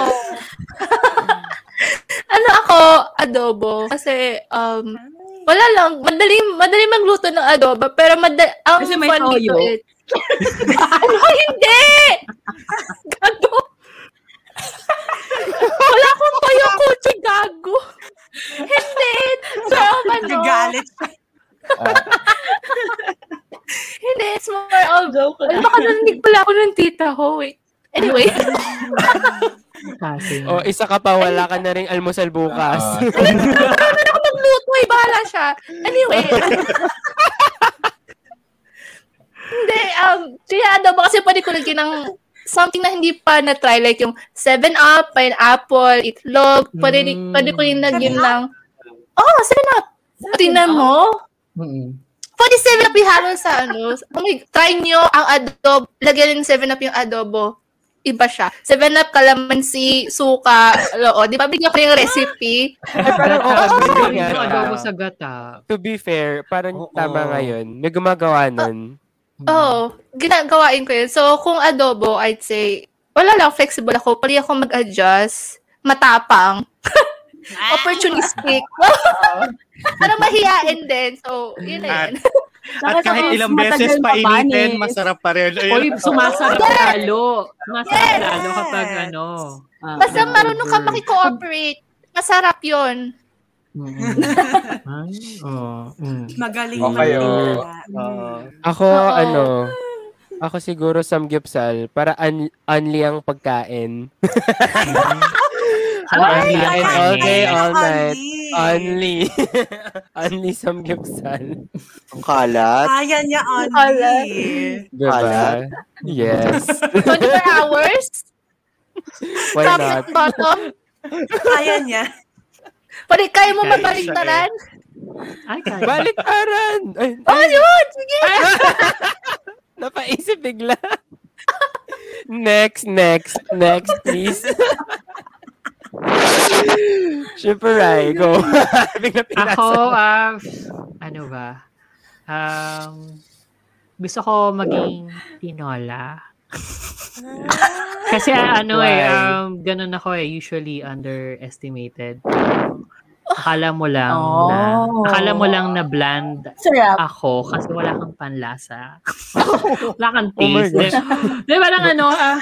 ano ako? Adobo. Kasi, um, wala lang. Madali, madali magluto ng adobo. Pero madali, ang Kasi may fun dito toyo. is, ano, hindi! Gago! wala akong toyo kuchi, gago. hindi. So, ano? Nagalit. Hindi, it's more of, Joke Ay, lang. baka narinig pala ako ng tita ko. Wait. Anyway. Kasi, O, isa ka pa, wala ka na rin almusal bukas. Ah. Ano ako magluto eh, bahala siya. Anyway. Hindi, um, kaya adobo kasi pwede ko lagyan ng something na hindi pa na-try. Like yung 7-Up, pineapple, itlog. Pwede, Mm. pwede ko yung lagyan 7-Up? ng... Oh, 7-Up! Tingnan mo. mm Pwede 7-Up ihalo sa ano. Oh my, try nyo ang adobo. Lagyan ng 7-Up yung adobo. Iba siya. 7-Up, kalamansi, suka. Ano, o, di ba bigyan ko yung recipe? Ay, parang oo, Gawin ganyan. yung adobo sa gata. To be fair, parang Oo. tama ngayon. May gumagawa nun. Oo, ginagawain ko yun. So, kung adobo, I'd say, wala lang, flexible ako. Pwede ako mag-adjust. Matapang. Opportunistic. Para mahihain din. So, yun na yun. At kahit ilang beses pa initin, masarap pa rin. Oy, Ayun. sumasarap lalo. Sumasarap Yes! lalo kapag ano. Ah, Basta marunong ka makikooperate. Masarap yun. Mm. Ay, oh. Mm. Magaling Okay, magtinda. Oo. Ako, Oo. ano, ako siguro samgyupsal para un- unli ang pagkain. Ay, Kain ay, all ay. day, all night. Only. Only. only samgyupsal. Ang kalat. Kaya niya Kalat. only. Diba? Kalat. Yes. 24 hours. Why Top not? and bottom. Kaya niya. Pwede kayo mo Kaya mabaliktaran. Ay, kaya. Baliktaran! Ay, Oh, yun! Sige! napaisip bigla. next, next, next, please. Super Rai, go. bigla. Ako, ah, ano ba? Um, gusto ko maging tinola. Kasi ah, ano eh, Why? um, ganun ako eh, usually underestimated. Akala mo lang Oh. na, akala mo lang na bland Sarap. ako kasi wala kang panlasa. wala kang Oh taste. Di ba lang ano, ah,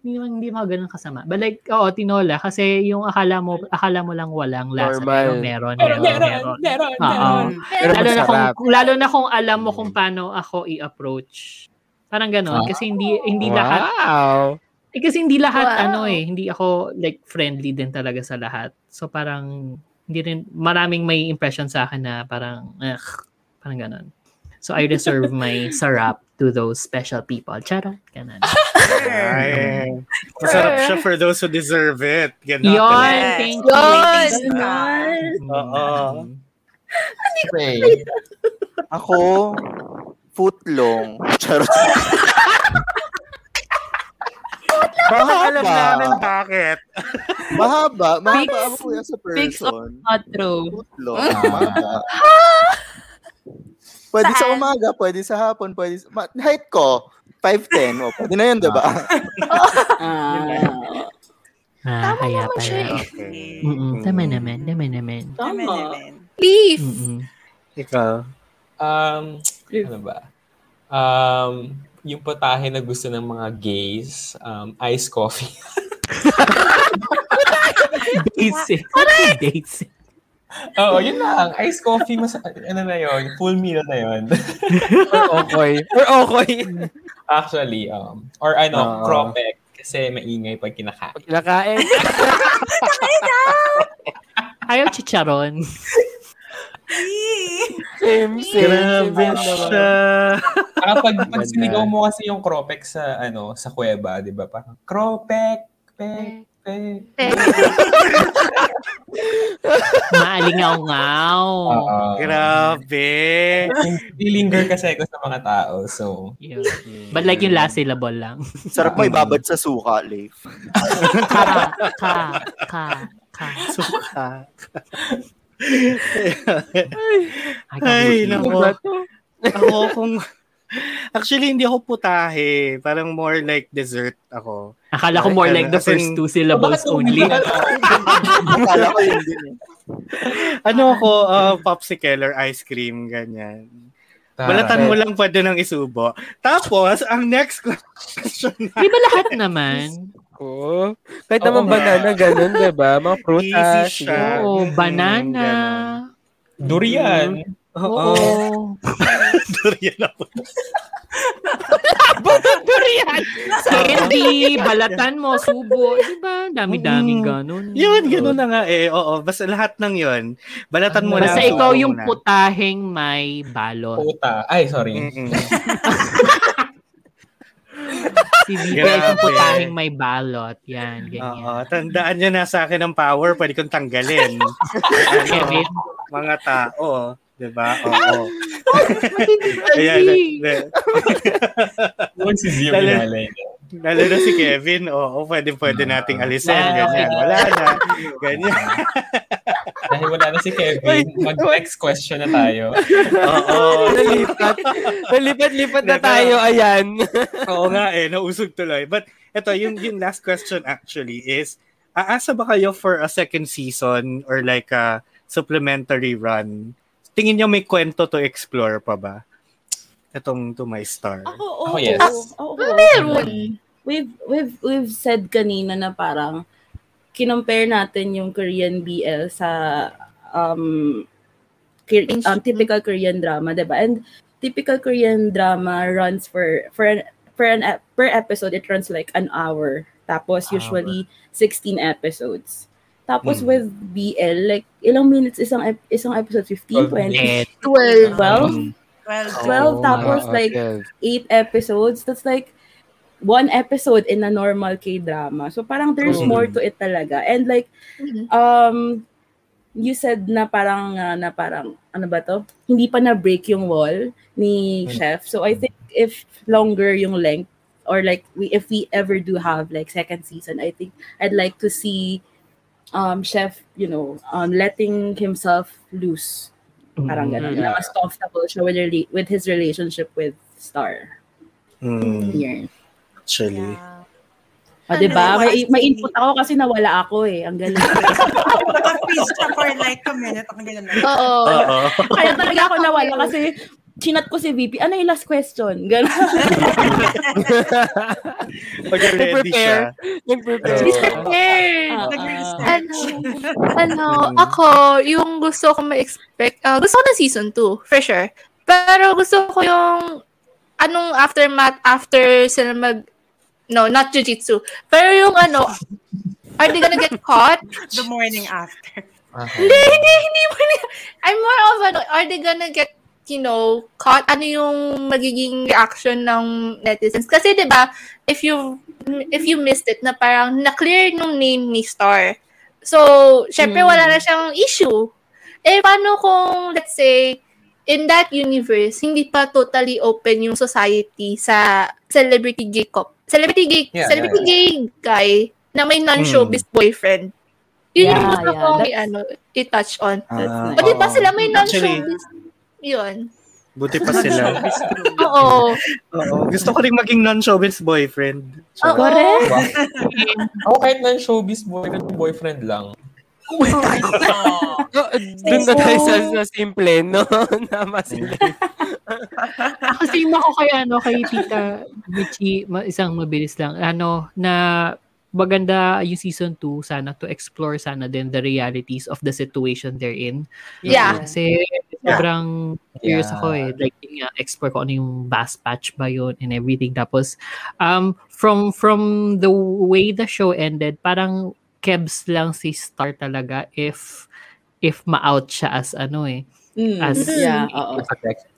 hindi naman hindi mo ganun kasama. But like, oo, tinola kasi yung akala mo, akala mo lang walang lasa. Normal. Pero meron, meron, meron. meron, Oo. Pero Lalo na, kung, lalo na kung alam mo kung paano ako i-approach. Parang ganun. Kasi hindi, hindi lahat, Wow. eh, kasi hindi lahat, Wow. ano eh, hindi ako like friendly din talaga sa lahat. So parang, hindi rin, maraming may impression sa akin na parang, ugh, parang ganun. So I reserve my sarap to those special people. Charot, ganun. Ay. Masarap siya for those who deserve it. Ganun. Yon, Yes. thank Yun! you. Oo. Pray. Ako, footlong. Charot. Bakit alam namin bakit? Mahaba. Mahaba ako kuya sa person. Not true. Footlong. Ah. Mahaba. Pwede sa Saan? umaga, pwede sa hapon, pwede sa... Ma- height ko, 5'10". O, pwede na yun, di ba? Ah, Ah, Tama kaya naman pala. siya eh. Okay. Mm-mm, tama naman, tama naman. Tama. naman. Beef! Mm-mm. Ikaw. Um, ano ba? Um, yung potahe na gusto ng mga gays, um, iced coffee. Basic. Basic. Oo, yun lang. Iced coffee, mas, ano na yun, full meal na yun. Or okay. Or okay. Actually, um, or ano, Oo. cropek. Kasi maingay pag kinakain. Pag kinakain. Ayaw chicharon. Same, same. Grabe siya. Saka pag, pag sinigaw mo kasi yung Cropek sa, ano, sa kuweba, di ba? Parang, Cropek, pek, pek. Maalingaw-ngaw. Oo. Grabe. Dilinger kasi ako sa mga tao. So, Yun. But like yung last syllable lang. Sarap mo ibabad sa suka, Leif. Ka, ka, ka, ka. Suka. Ay, Ay, nako. Ako kung... Actually, hindi ako putahe. Parang more like dessert ako. Akala ko more like the As in- first two syllables only. Akala ko yun din eh. Ano ako, uh, popsicle or ice cream, ganyan. Balatan mo lang pwede nang isubo. Tapos, ang next question na, Di ba lahat naman? Oo. Kahit naman nga. banana, ganun, di ba? Mga prutas. Easy siya. Oo, Mm, banana. Durian. oo, Oo. durian ako. Durian. Candy, balatan mo, subo. Di ba? Dami-daming ganun. Yun, ganun na nga eh. Oo, basta lahat ng yun. Balatan mo Basta lang. ikaw subo yung mo na. putaheng may balot. Puta. Ay, sorry. Si Vito Grabe. ay yung putaheng may balot. Yan, ganyan. Oo, tandaan nyo na sa akin ang power, pwede kong tanggalin. ano, Kevin. mga tao, 'di ba? Oo. Ayan, Kasi, Yun si Zio Lalo- na si Kevin, oo, pwede pwede nating alisin, Ah, ganyan. okay. Wala na. Ganyan. Dahil wala na si Kevin, mag-next question na tayo. Oo. Nalipat. Nalipat-lipat na Diba? tayo, ayan. Oo nga eh, nausog tuloy. But ito, yung, yung last question actually is, aasa ba kayo for a second season or like a supplementary run? Tingin niyo may kwento to explore pa ba? Itong to my star. Ako, oo. Ako, yes. Oo, oo. Meron. We've, we've, we've said kanina na parang kinompare natin yung Korean BL sa um, um typical Korean drama, 'di ba? And typical Korean drama runs for for an per an ep- per episode it runs like an hour. Tapos usually 16 episodes. Tapos Hmm. with BL like ilang minutes isang ep- isang episode 15 20 12. 12 Well, 12 tapos Oo, like yes. 8 episodes. That's like one episode in a normal K-drama. So parang there's Mm. more to it talaga. And like Mhm. um you said na parang uh, na parang ano ba to? Hindi pa na break yung wall ni Mm. chef. So I think if longer yung length or like we if we ever do have like second season, I think I'd like to see um chef, you know, um letting himself loose. Parang ganun. Mm. Na mas comfortable siya with, rela- with his relationship with Star. Hmm, Here. actually. O, di ba? May, may input ako kasi nawala ako eh. Ang galing. Naka-freeze siya for like a minute. Ang ganun. Oo. Oo. Kaya talaga ako nawala kasi chinat ko si VP. Ano yung last question? Ganun. Pag ready siya. Nag-prepare. Prepared. Ah, Nag-research. Ano, ako, yung gusto ko ma-expect, ah, gusto ko ng season 2, for sure. Pero gusto ko yung, anong aftermath after sila mag, no, not jujitsu. Pero yung ano, are they gonna get caught? The morning after. Hindi, hindi, hindi na. I'm more of ano, are they gonna get, you know, caught? Ano yung magiging reaction ng netizens? Kasi 'di ba if you if you missed it na parang na-clear nung name ni Star. So, syempre Mm. wala na siyang issue. Eh, paano kung, let's say, in that universe, hindi pa totally open yung society sa celebrity gay cop. Celebrity gay, Yeah, celebrity yeah, gay guy na may non-showbiz boyfriend. Yun yung Yeah, gusto yeah, kong i-ano, i-touch on. That's Ah, nice. O di ba oo. sila may Actually, non-showbiz? Yun. buti pa sila. Oo. Oo. Gusto ko rin maging non-showbiz boyfriend. Oo. Correct. Ako kahit ng showbiz boyfriend, boyfriend lang. Oh, Doon na tayo sa, sa simple, no? Nama sila. Ako same ako kay ano kay Tita Michi, ma- isang mabilis lang. Ano na maganda yung season 2 sana to explore sana din the realities of the situation they're in. Yeah. Kasi sobrang curious Yeah. ako eh. Like, yun nga, explore ko ano yung bass patch ba yun and everything. Tapos, um, from from the way the show ended, parang kebs lang si Star talaga if if ma-out siya as ano eh, Mm, As- yeah, oo.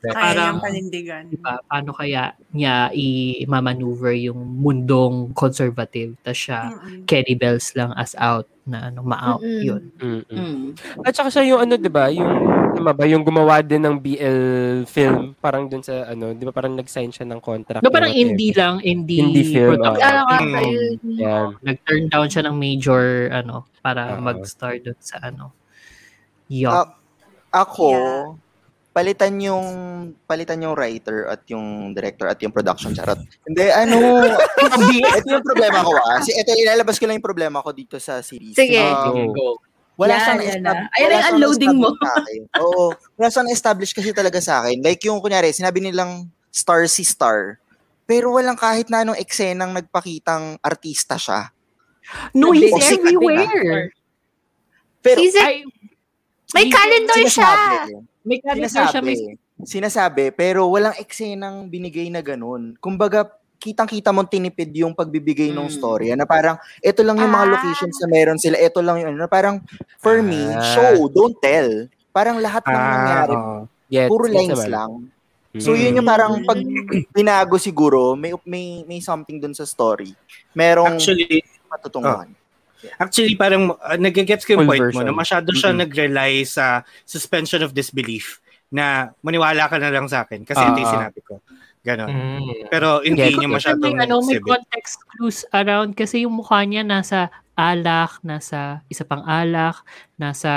Parang- yung panindigan. Diba? Paano kaya niya i-maneuver yung mundong conservative tas siya Mm-mm. Kenny Bells lang as out na ano ma-out Mm-mm. yun. Mm-mm. Mm. At saka siya yung ano, 'di ba? Yung tama ba yung gumawa din ng BL film parang dun sa ano, 'di ba parang nag-sign siya ng contract. No, parang whatever. indie lang, indie, Indie film, production. Ano nga Mm. yun? Yan. Nag-turn down siya ng major ano para Oo. mag-star dun sa ano. Yup. Ah, Ako, Yeah. palitan yung palitan yung writer at yung director at yung production charot. Hindi ano, ito yung problema ko ah. Si ito ilalabas ko lang yung problema ko dito sa series. Sige. Um, Go. wala Yan, siyang yan estab- wala ang unloading mo. Oo. Wala siyang establish kasi talaga sa akin. Like yung kunyari, sinabi nilang star si star. Pero walang kahit na anong eksenang nagpakitang artista siya. No, he's everywhere. Pero He's a- Ay, may calendar siya. sinasabi, may calendar siya, sinasabi, may sinasabi, pero walang eksenang binigay na ganun. Kumbaga, kitang-kita mong tinipid yung pagbibigay ng Mm. story. Na parang, ito lang yung mga Ah. locations na meron sila, ito lang yung ano. Na parang, for me, Ah. show, don't tell. Parang lahat ng Ah, nangyari, oo. Yes, puro yes lines naman. lang. So, Mm. yun yung parang pag binago siguro, may, may, may something dun sa story. Merong Actually, matutunguhan. Actually, parang uh, nagigets ko yung point mo version. na masyado siya Mm-mm. nag-rely sa suspension of disbelief na maniwala ka na lang sa akin kasi Ah, ito yung ah. sinabi ko. Ganon. Mm. Pero hindi Get niya masyadong may, ano, may context clues around kasi yung mukha niya nasa alak, nasa isa pang alak, nasa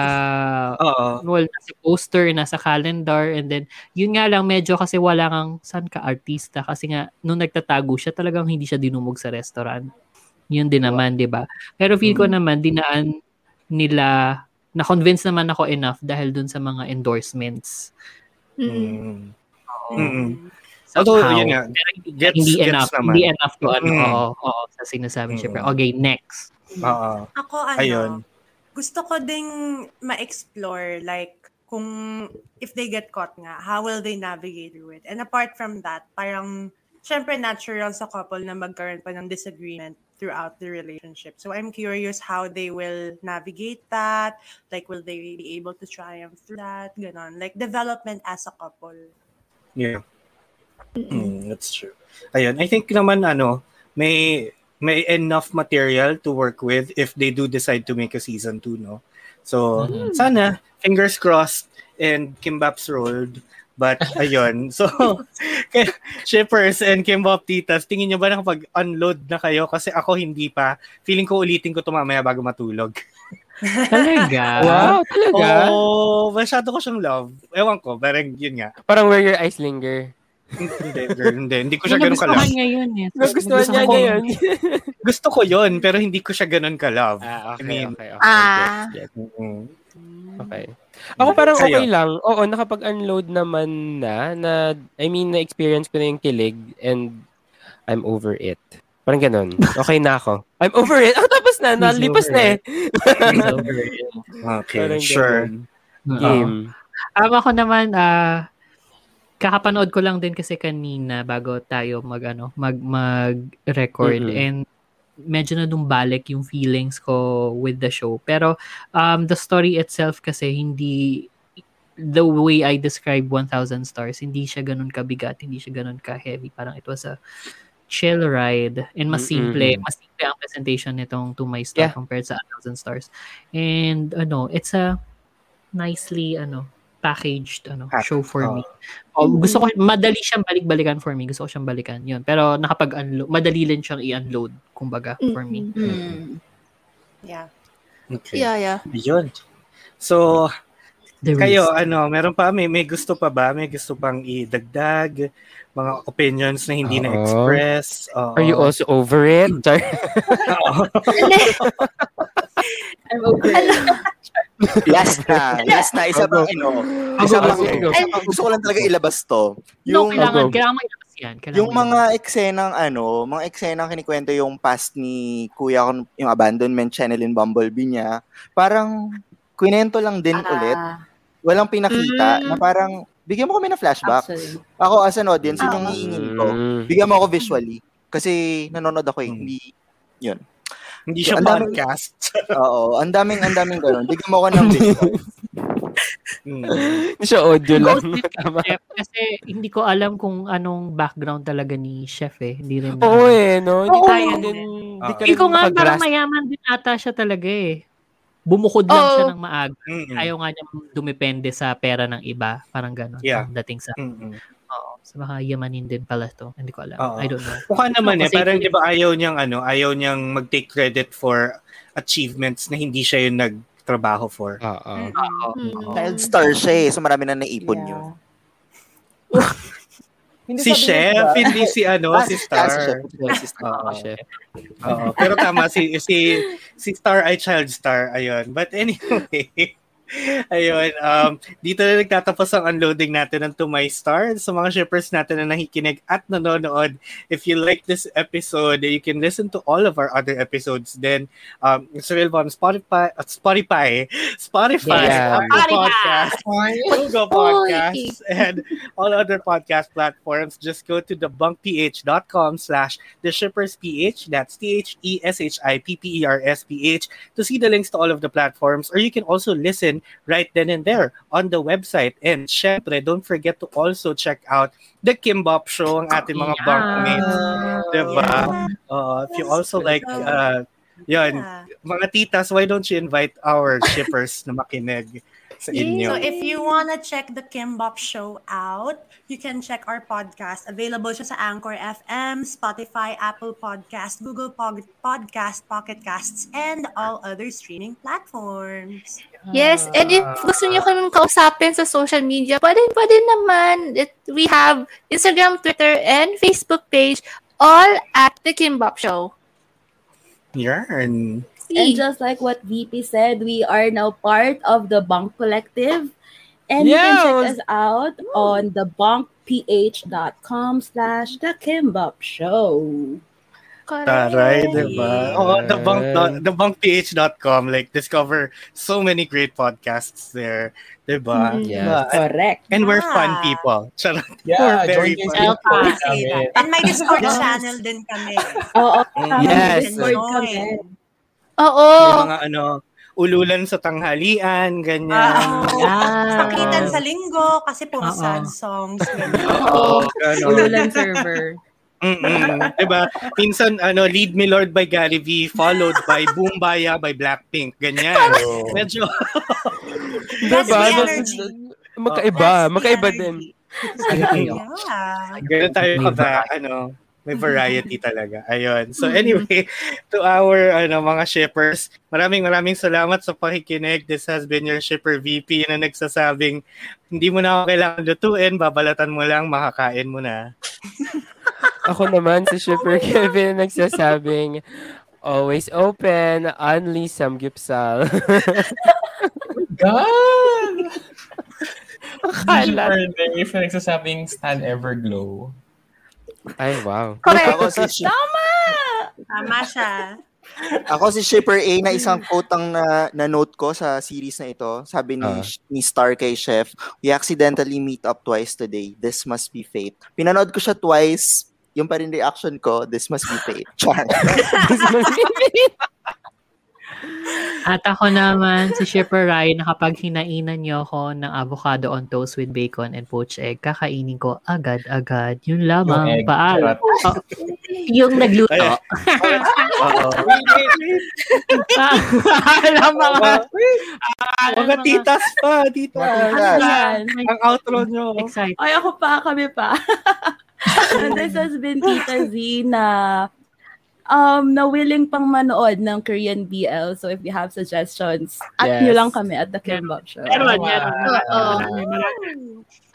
Oo. well, nasa poster, nasa calendar, and then, yun nga lang, medyo kasi wala kang, saan ka artista? Kasi nga, nung nagtatago siya, talagang hindi siya dinumog sa restaurant. Yun din naman, di ba? Pero feel ko naman, dinaan nila, na-convince naman ako enough dahil dun sa mga endorsements. Mm. Mm. Oo. Mm-mm. Although, Somehow. yun nga, gets- hindi gets enough. naman. Hindi enough to ano, Mm. oo, oo, sa sinasabi Mm. syempre. Okay, next. Oo. Ako ano, Ayun. gusto ko ding ma-explore like kung if they get caught nga, how will they navigate through it? And apart from that, parang syempre natural sa couple na magkaroon pa ng disagreement throughout the relationship. So I'm curious how they will navigate that. Like, will they be able to triumph through that? Ganon. Like, development as a couple. Yeah. Mm, that's true. Ayun, I think naman ano, may may enough material to work with if they do decide to make a season 2, no? So, sana fingers crossed and Kimbap's rolled. But ayun. So, kaya, shippers and Kimbap titas, tingin nyo ba nakapag-unload na kayo? Kasi ako hindi pa. Feeling ko ulitin ko to mamaya bago matulog. Talaga? Wow, talaga? Oh, masyado ko siyang love. Ewan ko, parang yun nga. Parang where your eyes linger. hindi, girl, hindi. Hindi ko siya ganun ka-love. nagustuhan niya yun eh. Niya Nagustuhan niya ko. yun. Gusto ko yun, pero hindi ko siya ganun ka-love. Ah, I mean, okay, okay. Ah. Gets, gets. mm, Okay. Ako parang Sa'yo. okay lang. Oo, nakapag-unload naman na, na, I mean, na-experience ko na yung kilig and I'm over it. Parang ganun. Okay na ako. I'm over it. Ah, tapos na. Nalipas na eh. Okay, Parang sure. Oo. Game. Um, ako naman, ah, kakapanood ko lang din kasi kanina bago tayo mag, ano, mag, mag-record. Mhm. And medyo na nung balik yung feelings ko with the show. Pero um, the story itself kasi hindi the way I describe 1,000 stars, hindi siya ganun kabigat, hindi siya ganun ka-heavy. Parang it was a chill ride and mas simple. Mm-mm. Mas simple ang presentation nitong To My Star Yeah. compared sa 1,000 stars. And ano, it's a nicely ano packaged ano Pack- show for oh. me. Oh, gusto ko madali siyang balik-balikan for me. Gusto ko siyang balikan. 'Yun. Pero nakapag unload madali din siyang i-unload kumbaga for me. Mm. Yeah. Okay. Yeah, yeah. Yun. So, The kayo, risk. ano, meron pa, may, may gusto pa ba? May gusto pang idagdag? Mga opinions na hindi Oo. na-express? Oo. Are you also over it? I'm over it. Last na. Last na. Isa pang, ano, isa pang, gusto ko lang talaga ilabas to. no, Yung, kailangan, Go. kailangan mo ilabas yan. Kailangan yung mga eksenang ano, mga eksenang kinikwento yung past ni Kuya ko, yung abandonment channel in Bumblebee niya, parang kwento lang din ulit. Ah, Walang pinakita na parang bigyan mo kami ng flashback. actually. Ako as an audience, yun yung Ah. hiingin ko. Mm. Bigyan mo ako visually. Kasi nanonood ako eh. Hmm. Hindi, yun. Hindi siya Ang daming- podcast. Oo, ang daming, ang daming ganun. Bigyan mo ako ng visual. Mm. Hindi siya audio lang. Chef kasi hindi ko alam kung anong background talaga ni Chef eh. Hindi rin. Oo eh, no? Hindi ka rin din, hindi rin ko nga parang mayaman din ata siya talaga eh. Bumukod lang Oo. siya ng maaga. Mm-mm. Ayaw nga niya dumepende sa pera ng iba. Parang gano'n. Yeah. Dating sa... Mm-mm. Oo. So baka yamanin din pala to. Hindi ko alam. Oo. I don't know. Mukha naman eh, parang di ba ayaw niyang ano, ayaw niyang mag-take credit for achievements na hindi siya yung nagtrabaho for. Oo. Oo. Hmm. Child star siya eh. So marami na naipon Yeah. yun. Hindi Si Chef, ba? hindi si ano, Ah, si si Star. Chef. Si Star. Oo. Chef. Oo. Pero tama si si si Star ay child star ayun. But anyway, ayun um dito na nagtatapos ang unloading natin ng To My Star sa mga shippers natin na nakikinig at nanonood. If you like this episode, you can listen to all of our other episodes. Then um it's available on Spotify, at Spotify, Spotify, Yeah. Apple Podcasts, Google Podcasts, and all other podcast platforms. Just go to thebunkph.com slash the shippers ph. That's T H E S H I P P E R S P H to see the links to all of the platforms. Or you can also listen right then and there on the website. And syempre, don't forget to also check out the Kimbop Show, ang ating mga Yeah. bunkmates. Diba? Uh, if you also like, uh, yun, Yeah. mga titas, why don't you invite our shippers na makinig sa inyo? So if you wanna check the Kimbop Show out, you can check our podcast. Available siya sa Anchor FM, Spotify, Apple Podcast, Google Pod- Podcast, Pocket Casts, and all other streaming platforms. Yes, and if gusto niyo kaming kausapin sa social media, pwede, pwede naman. It, we have Instagram, Twitter, and Facebook page, all at The Kimbop Show. Yarn. And just like what VP said, we are now part of the Bunk Collective. And you can check Yes. us out on thebunkph.com slash the Kimbop Show. Taray, diba? Oh, the bunk thebunkph.com like discover so many great podcasts there, diba? Yes. Diba? Correct. And we're fun Ah. people. Charot. Yeah, We're very fun. Discord Say namin. that. And may Discord channel din kami. Oo, Mm. tama. Yes. Discord kami. Oo. May mga ano, ululan sa tanghalian, ganyan. Ah. Yeah. Sakitan sa linggo kasi puro Oo. sad songs. ganyan. Oo. Ululan server. Mm-mm. diba? Minsan, ano, Lead Me Lord by Gary V, followed by Boombaya by Blackpink. Ganyan. Medyo, That's Diba? energy. Magkaiba. Magkaiba din. Ganun tayo May ka ano, may variety talaga. Ayun. So anyway, to our ano mga shippers, maraming maraming salamat sa pakikinig. This has been your shipper VP na nagsasabing hindi mo na ako kailangan lutuin, babalatan mo lang, makakain mo na. Ako naman, si Shipper Kevin, nagsasabing, always open, only some gipsal. God! Akala. Super Dave na nagsasabing stand everglow. Ay, wow. Correct. Ako si, Shi- Tama siya. ako si Shipper A na isang quote ang na, na note ko sa series na ito. Sabi ni, Ah. ni Star kay Chef, we accidentally meet up twice today. This must be fate. Pinanood ko siya twice. Yung pa rin reaction ko, this must be fate. Char. At ako naman, si Shipper Ryan, na kapag hinainan niyo ako ng avocado on toast with bacon and poached egg, kakainin ko agad-agad. Yun Yung lamang. egg. Paal. Oh, yung nagluto. Ay. Oo. Alam mga... Mga titas pa. Yan. Ang outro nyo. Excited. Ay, ako pa, kami pa. And this has been Tita Z na um, na willing pang manood ng Korean BL. So if you have suggestions, at Yes. nyo lang kami at the Kimbop Show. Meron, meron.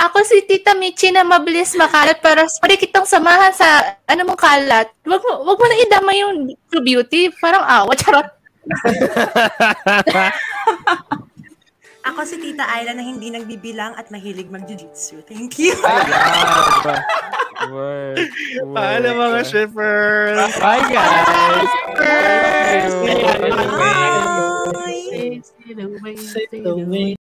Ako si Tita Michi na mabilis makalat para pwede kitang samahan sa ano mong kalat. Wag mo, wag mo na idama yung True Beauty. Parang awa, charot. Ako si Tita Ayla na hindi nagbibilang at mahilig mag-jiu-jitsu. Thank you. Word. Paalam mga shippers. Bye, guys. Bye. Stay away, stay away.